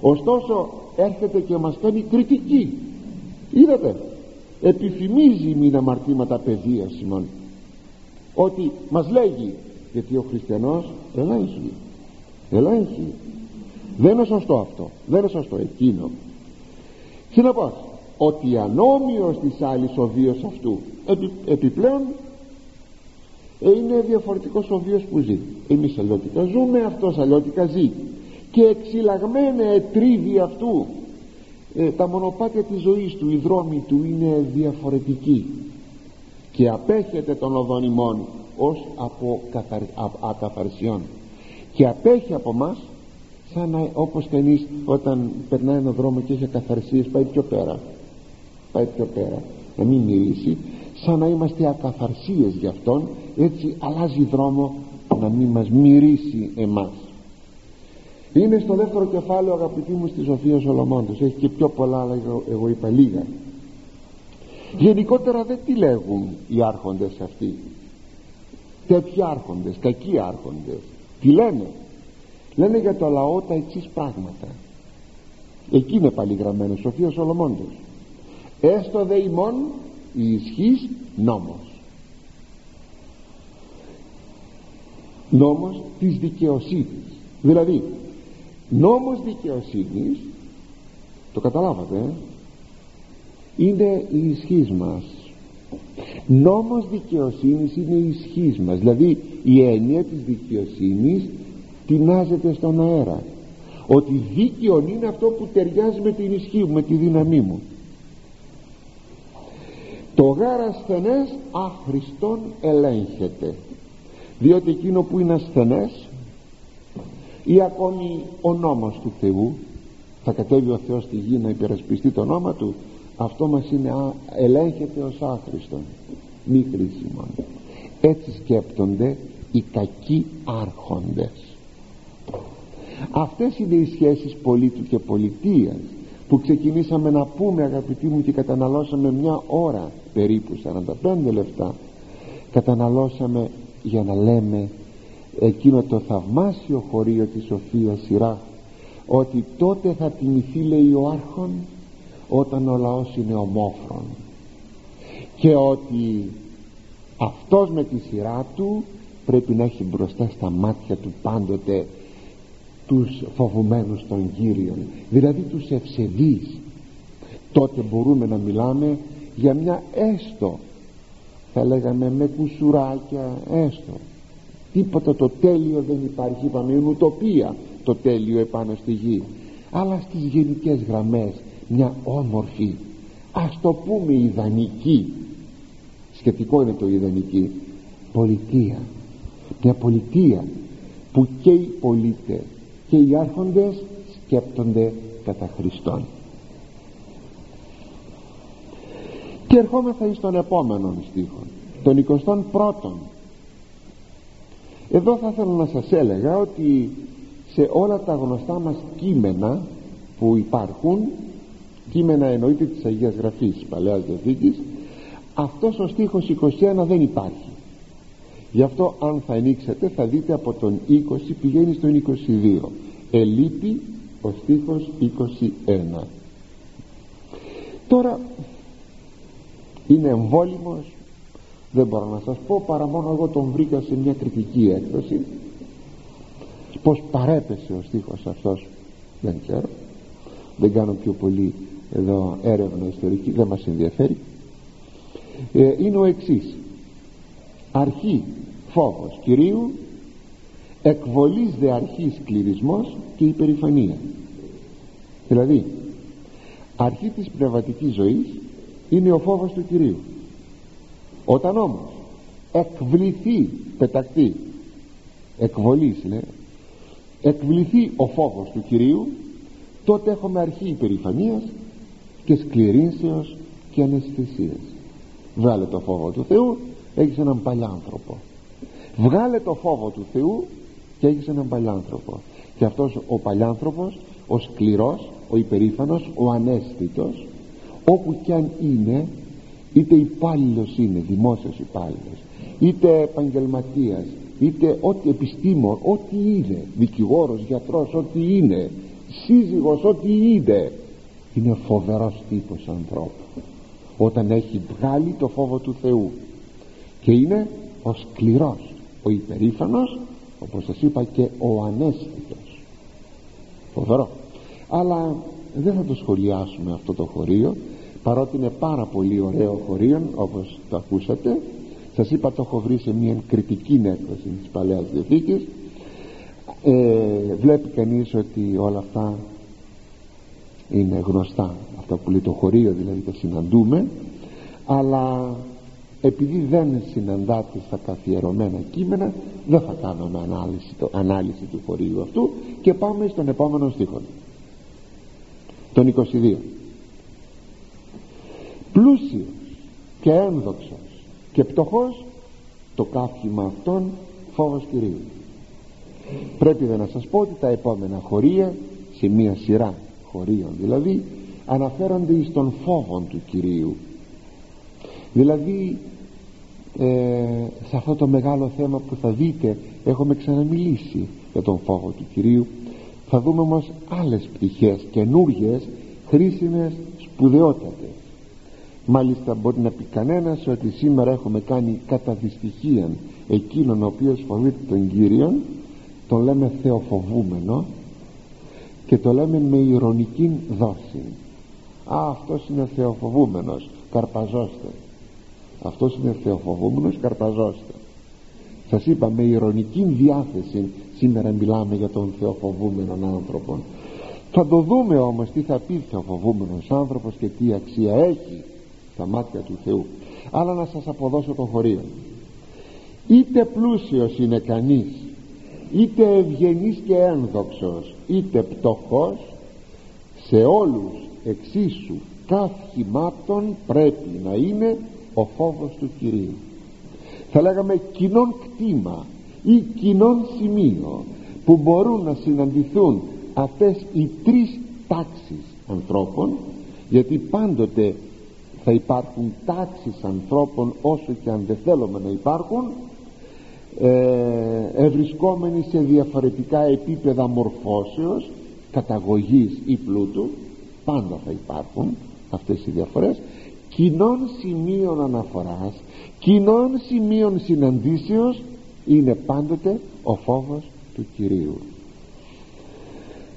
Ωστόσο έρχεται και μας κάνει κριτική. Είδατε επιφημίζει μην αμαρτήματα παιδεία σημών ότι μας λέγει γιατί ο χριστιανός ελέγχει ελέγχει. Δεν είναι σωστό αυτό δεν είναι σωστό εκείνο συνεπώς ότι ανώμοιος της άλλης ο βίος αυτού επι, επιπλέον είναι διαφορετικός ο βίος που ζει. Εμείς αλλιώτικα ζούμε αυτός αλλιώτικα ζει. Και εξυλαγμένα ετρίβει αυτού. Ε, τα μονοπάτια της ζωής του οι δρόμοι του είναι διαφορετικοί. Και απέχεται των οδών ημών ως από ακαθαρσιών και απέχει από μας σαν να όπως κανείς όταν περνάει ένα δρόμο και έχει ακαθαρσίες πάει πιο πέρα. Πάει πιο πέρα. Να μην μιλήσει. Σαν να είμαστε ακαθαρσίες γι' αυτόν έτσι αλλάζει δρόμο να μην μας μυρίσει εμάς. Είναι στο δεύτερο κεφάλαιο αγαπητοί μου στη Σοφία Σολομώντος έχει και πιο πολλά αλλά εγώ είπα λίγα. Γενικότερα δεν τι λέγουν οι άρχοντες αυτοί. Τέτοιοι άρχοντες, κακοί άρχοντες. Τι λένε λένε για το λαό τα εξής πράγματα. Εκεί είναι πάλι γραμμένο Σοφία Σολομώντος. Έστω δε ημών η ισχύς νόμος νόμος της δικαιοσύνης. Δηλαδή νόμος δικαιοσύνης το καταλάβατε ε; είναι η ισχύς μας. Νόμος δικαιοσύνης είναι η ισχύς μας. Δηλαδή η έννοια της δικαιοσύνης τεινάζεται στον αέρα. Ότι δίκαιο είναι αυτό που ταιριάζει με την ισχύ μου με τη δύναμή μου. Το γάρα ασθενές αχριστόν ελέγχεται. Διότι εκείνο που είναι ασθενές ή ακόμη ο νόμος του Θεού θα κατέβει ο Θεός στη γη να υπερασπιστεί το όνομα Του αυτό μας είναι ελέγχεται ως άχρηστον. Μη χρήσιμο έτσι σκέπτονται οι κακοί άρχοντες αυτές είναι οι σχέσεις πολίτου και πολιτείας που ξεκινήσαμε να πούμε αγαπητοί μου και καταναλώσαμε μια ώρα περίπου 45 λεπτά καταναλώσαμε για να λέμε εκείνο το θαυμάσιο χωρίο της Σοφίας Σειρά ότι τότε θα τιμηθεί λέει ο άρχον όταν ο λαός είναι ομόφρον. Και ότι αυτός με τη σειρά του πρέπει να έχει μπροστά στα μάτια του πάντοτε τους φοβουμένους των Κύριων. Δηλαδή τους ευσεβείς τότε μπορούμε να μιλάμε για μια έστω θα λέγαμε με κουσουράκια έστω. Τίποτα το τέλειο δεν υπάρχει είπαμε είναι ουτοπία το τέλειο επάνω στη γη. Αλλά στις γενικές γραμμές μια όμορφη ας το πούμε ιδανική σχετικό είναι το ιδανική πολιτεία. Μια πολιτεία που και οι πολίτες και οι άρχοντες σκέπτονται κατά Χριστόν. Και ερχόμεθα εις τον επόμενο στίχο τον 21ο εδώ θα ήθελα να σας έλεγα ότι σε όλα τα γνωστά μας κείμενα που υπάρχουν κείμενα εννοείται της Αγίας Γραφής της Παλαιάς Διαθήκης αυτός ο στίχος 21 δεν υπάρχει γι' αυτό αν θα ανοίξετε θα δείτε από τον 20 πηγαίνει στον 22 ελείπει ο στίχος 21 τώρα είναι εμβόλυμος. Δεν μπορώ να σας πω παρά μόνο εγώ τον βρήκα σε μια κριτική έκδοση. Πως παρέπεσε ο στίχος αυτός δεν ξέρω. Δεν κάνω πιο πολύ εδώ έρευνα ιστορική δεν μας ενδιαφέρει. Ε, είναι ο εξής αρχή φόβος Κυρίου εκβολής δε αρχής κληρισμός και υπερηφανία. Δηλαδή αρχή της πνευματικής ζωής είναι ο φόβος του Κυρίου. Όταν όμως εκβληθεί πεταχτεί εκβολής είναι εκβληθεί ο φόβος του Κυρίου τότε έχουμε αρχή υπερηφανίας και σκληρήσεως και αναισθησίας. Βγάλε το φόβο του Θεού έχεις έναν παλιάνθρωπο βγάλε το φόβο του Θεού και έχεις έναν παλιάνθρωπο και αυτός ο παλιάνθρωπος ο σκληρός, ο υπερήφανος, ο ανέστητος όπου κι αν είναι είτε υπάλληλος είναι, δημόσιος υπάλληλος, είτε επαγγελματίας, είτε ό,τι επιστήμον, ό,τι είναι δικηγόρος, γιατρός, ό,τι είναι σύζυγος, ό,τι είναι είναι φοβερός τύπος ανθρώπου. Όταν έχει βγάλει το φόβο του Θεού και είναι ο σκληρός ο υπερήφανος όπως σας είπα και ο ανέστητος φοβερό. Αλλά δεν θα το σχολιάσουμε αυτό το χωρίο παρότι είναι πάρα πολύ ωραίο χωρίο όπως το ακούσατε. Σας είπα το έχω βρει σε μια κριτική έκδοση της Παλαιάς Διαθήκης. Ε, βλέπει κανείς ότι όλα αυτά είναι γνωστά αυτά που λέει το χωρίο δηλαδή τα συναντούμε. Αλλά επειδή δεν συναντάτε στα καθιερωμένα κείμενα δεν θα κάνουμε ανάλυση, το, ανάλυση του χωρίου αυτού και πάμε στον επόμενο στίχο. Τον 22 πλούσιος και ένδοξος και πτωχός το κάφημα αυτών φόβος Κυρίου πρέπει να σας πω ότι τα επόμενα χωρία σε μία σειρά χωρίων δηλαδή αναφέρονται εις τον φόβο του Κυρίου δηλαδή ε, σε αυτό το μεγάλο θέμα που θα δείτε έχουμε ξαναμιλήσει για τον φόβο του Κυρίου. Θα δούμε όμως άλλες πτυχές καινούργιες χρήσιμες σπουδαιότατες. Μάλιστα μπορεί να πει κανένας ότι σήμερα έχουμε κάνει κατά δυστυχία εκείνον ο οποίος φοβείται τον Κύριο τον λέμε θεοφοβούμενο και το λέμε με ηρωνική δόση. Α αυτός είναι θεοφοβούμενος. Καρπαζώστε αυτός είναι θεοφοβούμενος καρπαζώστε σας είπα με ηρωνική διάθεση σήμερα μιλάμε για τον θεοφοβούμενο άνθρωπο θα το δούμε όμως τι θα πει θεοφοβούμενος άνθρωπος και τι αξία έχει στα μάτια του Θεού. Αλλά να σας αποδώσω το χωρίο είτε πλούσιος είναι κανείς είτε ευγενής και ένδοξος είτε πτωχός σε όλους εξίσου καυχημάτων πρέπει να είναι ο φόβος του Κυρίου. Θα λέγαμε κοινών κτήμα ή κοινών σημείο που μπορούν να συναντηθούν αυτές οι τρεις τάξεις ανθρώπων γιατί πάντοτε θα υπάρχουν τάξεις ανθρώπων όσο και αν δεν θέλουμε να υπάρχουν ε, ευρισκόμενοι σε διαφορετικά επίπεδα μορφώσεως καταγωγής ή πλούτου πάντα θα υπάρχουν αυτές οι διαφορές κοινών σημείων αναφοράς κοινών σημείων συναντήσεως είναι πάντοτε ο φόβος του Κυρίου.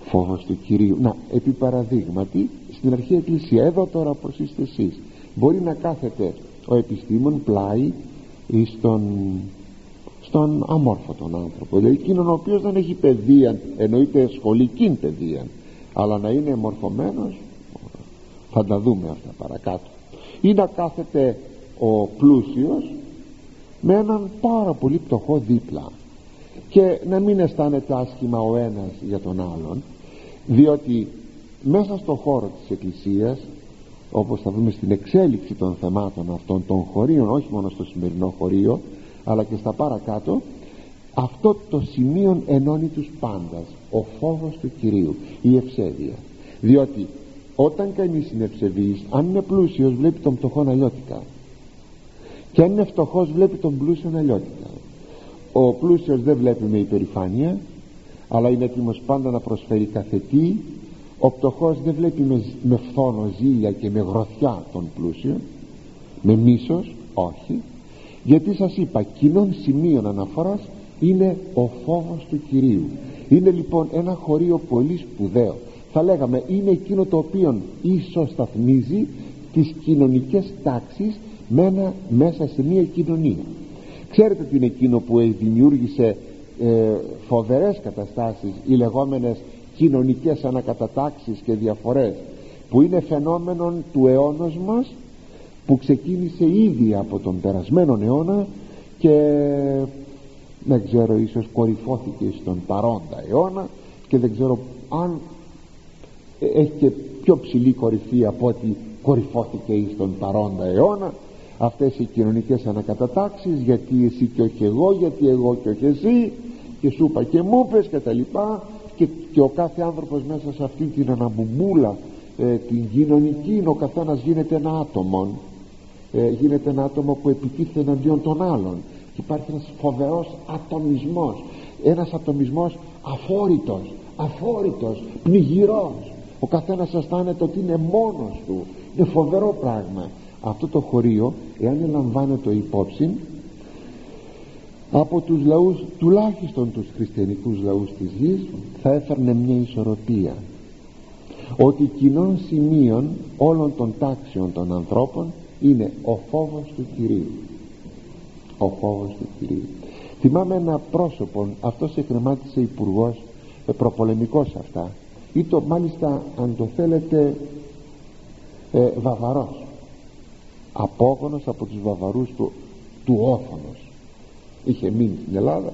Φόβος του Κυρίου. Να επί παραδείγματι στην αρχή εκκλησία εδώ τώρα προσήστε εσείς μπορεί να κάθεται ο επιστήμον πλάι στον, στον αμόρφωτον άνθρωπο. Δηλαδή εκείνον ο οποίος δεν έχει παιδεία εννοείται σχολική παιδεία αλλά να είναι μορφωμένος θα τα δούμε αυτά παρακάτω ή να κάθεται ο πλούσιος με έναν πάρα πολύ πτωχό δίπλα και να μην αισθάνεται άσχημα ο ένας για τον άλλον διότι μέσα στο χώρο της Εκκλησίας όπως θα δούμε στην εξέλιξη των θεμάτων αυτών των χωρίων όχι μόνο στο σημερινό χωρίο αλλά και στα παρακάτω αυτό το σημείο ενώνει τους πάντας ο φόβος του Κυρίου η ευσέβεια. Διότι όταν κανείς είναι ευσεβής αν είναι πλούσιος βλέπει τον πτωχό αλλιώτικα. Και αν είναι φτωχός βλέπει τον πλούσιο αλλιώτικα. Ο πλούσιος δεν βλέπει με υπερηφάνεια αλλά είναι έτοιμος πάντα να προσφέρει καθετή ο πτωχός δεν βλέπει με, με φθόνο ζήλια και με γροθιά τον πλούσιο. Με μίσος όχι. Γιατί σας είπα κοινών σημείων αναφοράς είναι ο φόβος του Κυρίου. Είναι λοιπόν ένα χωρίο πολύ σπουδαίο θα λέγαμε είναι εκείνο το οποίο ισοσταθμίζει τις κοινωνικές τάξεις με μέσα σε μια κοινωνία. Ξέρετε τι είναι εκείνο που δημιούργησε ε, φοβερές καταστάσεις οι λεγόμενες κοινωνικές ανακατατάξεις και διαφορές που είναι φαινόμενο του αιώνος μας που ξεκίνησε ήδη από τον περασμένο αιώνα και δεν ξέρω ίσως κορυφώθηκε στον παρόντα αιώνα και δεν ξέρω αν έχει και πιο ψηλή κορυφή από ότι κορυφώθηκε στον παρόντα αιώνα. Αυτές οι κοινωνικές ανακατατάξεις γιατί εσύ και όχι εγώ γιατί εγώ και όχι εσύ και σου είπα και μου πες και τα λοιπά και, και ο κάθε άνθρωπος μέσα σε αυτή την αναμπουμούλα ε, την κοινωνική ο καθένας γίνεται ένα άτομο ε, γίνεται ένα άτομο που επιτίθεται εναντίον των άλλων. Και υπάρχει ένας φοβερός ατομισμός ένας ατομισμός αφόρητος αφόρητος, πνιγυρός ο καθένας αισθάνεται ότι είναι μόνος του. Είναι φοβερό πράγμα. Αυτό το χωρίο εάν λαμβάνεται υπόψη από τους λαούς τουλάχιστον τους χριστιανικούς λαούς της γης θα έφερνε μια ισορροπία. Ότι κοινών σημείων όλων των τάξεων των ανθρώπων είναι ο φόβος του Κυρίου. Ο φόβος του Κυρίου. Θυμάμαι ένα πρόσωπο αυτό σε χρημάτισε υπουργός ε, προπολεμικός αυτά ή το μάλιστα αν το θέλετε ε, βαβαρός. Απόγονος από τους βαβαρούς του, του Όφωνος. Είχε μείνει στην Ελλάδα.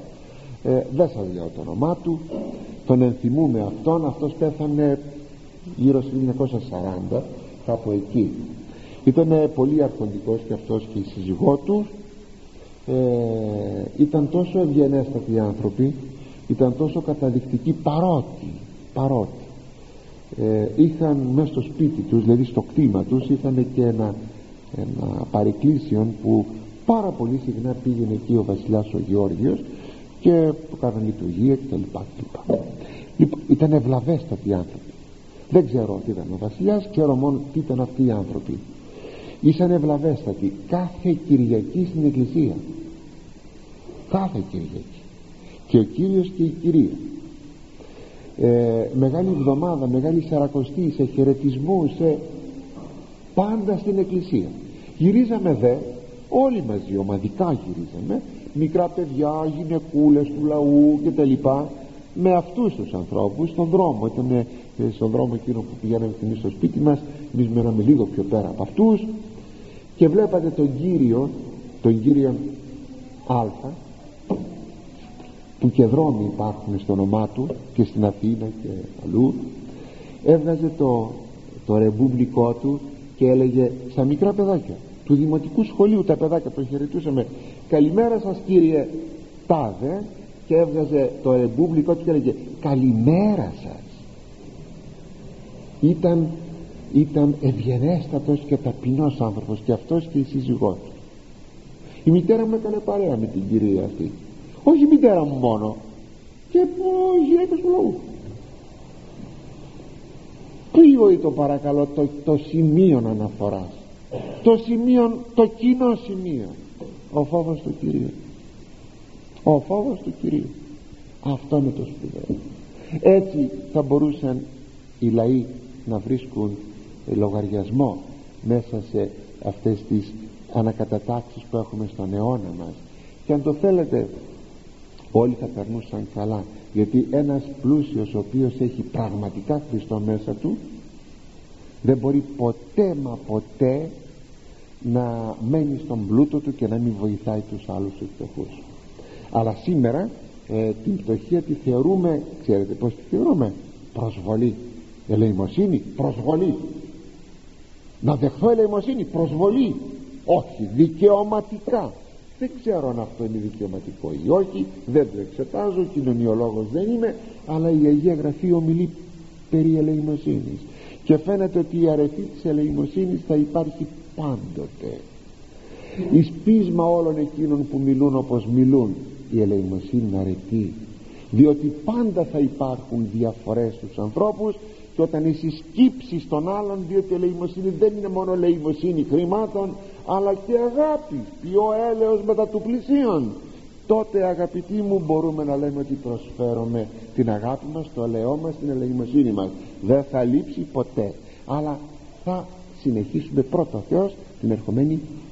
Ε, δεν σας λέω το όνομά του. Τον ενθυμούμε αυτόν. Αυτός πέθανε γύρω στο 1940 κάπου εκεί. Ήταν πολύ αρχοντικός και αυτός και η σύζυγό του. Ε, ήταν τόσο ευγενέστατοι άνθρωποι. Ήταν τόσο καταδεικτικοί παρότι παρότι ε, είχαν μέσα στο σπίτι τους δηλαδή στο κτήμα τους είχαν και ένα, ένα παρεκκλήσιον που πάρα πολύ συχνά πήγαινε εκεί ο βασιλιάς ο Γεώργιος και του κάνανε λειτουργία κτλ. Λοιπόν, ήταν ευλαβέστατοι άνθρωποι. Δεν ξέρω τι ήταν ο βασιλιάς ξέρω μόνο τι ήταν αυτοί οι άνθρωποι. Ήσαν ευλαβέστατοι κάθε Κυριακή στην εκκλησία. Κάθε Κυριακή. Και ο Κύριος και η Κυρία ε, μεγάλη εβδομάδα, μεγάλη σαρακοστή σε χαιρετισμού σε πάντα στην εκκλησία. Γυρίζαμε δε όλοι μαζί ομαδικά γυρίζαμε μικρά παιδιά, γυναικούλες του λαού και τα λοιπά με αυτούς τους ανθρώπους στον δρόμο. Ήταν ε, στον δρόμο εκείνο που πηγαίναμε εμείς στο σπίτι μας εμείς μέναμε λίγο πιο πέρα από αυτούς. Και βλέπατε τον Κύριο τον Κύριο Α που και δρόμοι υπάρχουν στο όνομά του και στην Αθήνα και αλλού. Έβγαζε το, το ρεμπούμπλικό του και έλεγε στα μικρά παιδάκια του δημοτικού σχολείου τα παιδάκια το χαιρετούσαμε. Καλημέρα σας κύριε Τάδε και έβγαζε το ρεμπούμπλικό του και έλεγε καλημέρα σας ήταν ήταν ευγενέστατος και ταπεινός άνθρωπος και αυτός και η σύζυγός του. Η μητέρα μου έκανε παρέα με την κυρία αυτή όχι η μητέρα μου μόνο. Και οι γυναίκες του λαού ποιο είναι το παρακαλώ το, το σημείο αναφοράς. Το σημείο το κοινό σημείο ο φόβος του Κυρίου. Ο φόβος του Κυρίου. Αυτό είναι το σπουδαίο. Έτσι θα μπορούσαν οι λαοί να βρίσκουν λογαριασμό μέσα σε αυτές τις ανακατατάξεις που έχουμε στον αιώνα μας. Και αν το θέλετε όλοι θα περνούσαν καλά. Γιατί ένας πλούσιος ο οποίος έχει πραγματικά Χριστό μέσα του δεν μπορεί ποτέ μα ποτέ να μένει στον πλούτο του και να μην βοηθάει τους άλλους τους φτωχούς. Αλλά σήμερα ε, την πτωχία τη θεωρούμε ξέρετε πως τη θεωρούμε; Προσβολή. Ελεημοσύνη προσβολή. Να δεχθώ ελεημοσύνη προσβολή. Όχι δικαιωματικά δεν ξέρω αν αυτό είναι δικαιωματικό ή όχι δεν το εξετάζω κοινωνιολόγος δεν είμαι αλλά η Αγία Γραφή ομιλεί περί ελεημοσύνης. Και φαίνεται ότι η αρετή της ελεημοσύνης θα υπάρχει πάντοτε. Εις πείσμα όλων εκείνων που μιλούν όπως μιλούν η ελεημοσύνη αρετή. Διότι πάντα θα υπάρχουν διαφορές στους ανθρώπους και όταν εσύ σκύψεις τον άλλον διότι η ελεημοσύνη δεν είναι μόνο ελεημοσύνη χρημάτων αλλά και αγάπη πιο έλεος μετά του πλησίον. Τότε αγαπητοί μου μπορούμε να λέμε ότι προσφέρουμε την αγάπη μας το ελαιό μας την ελεημοσύνη μας. Δεν θα λείψει ποτέ. Αλλά θα συνεχίσουμε πρώτο Θεός την ερχομένη τρίτη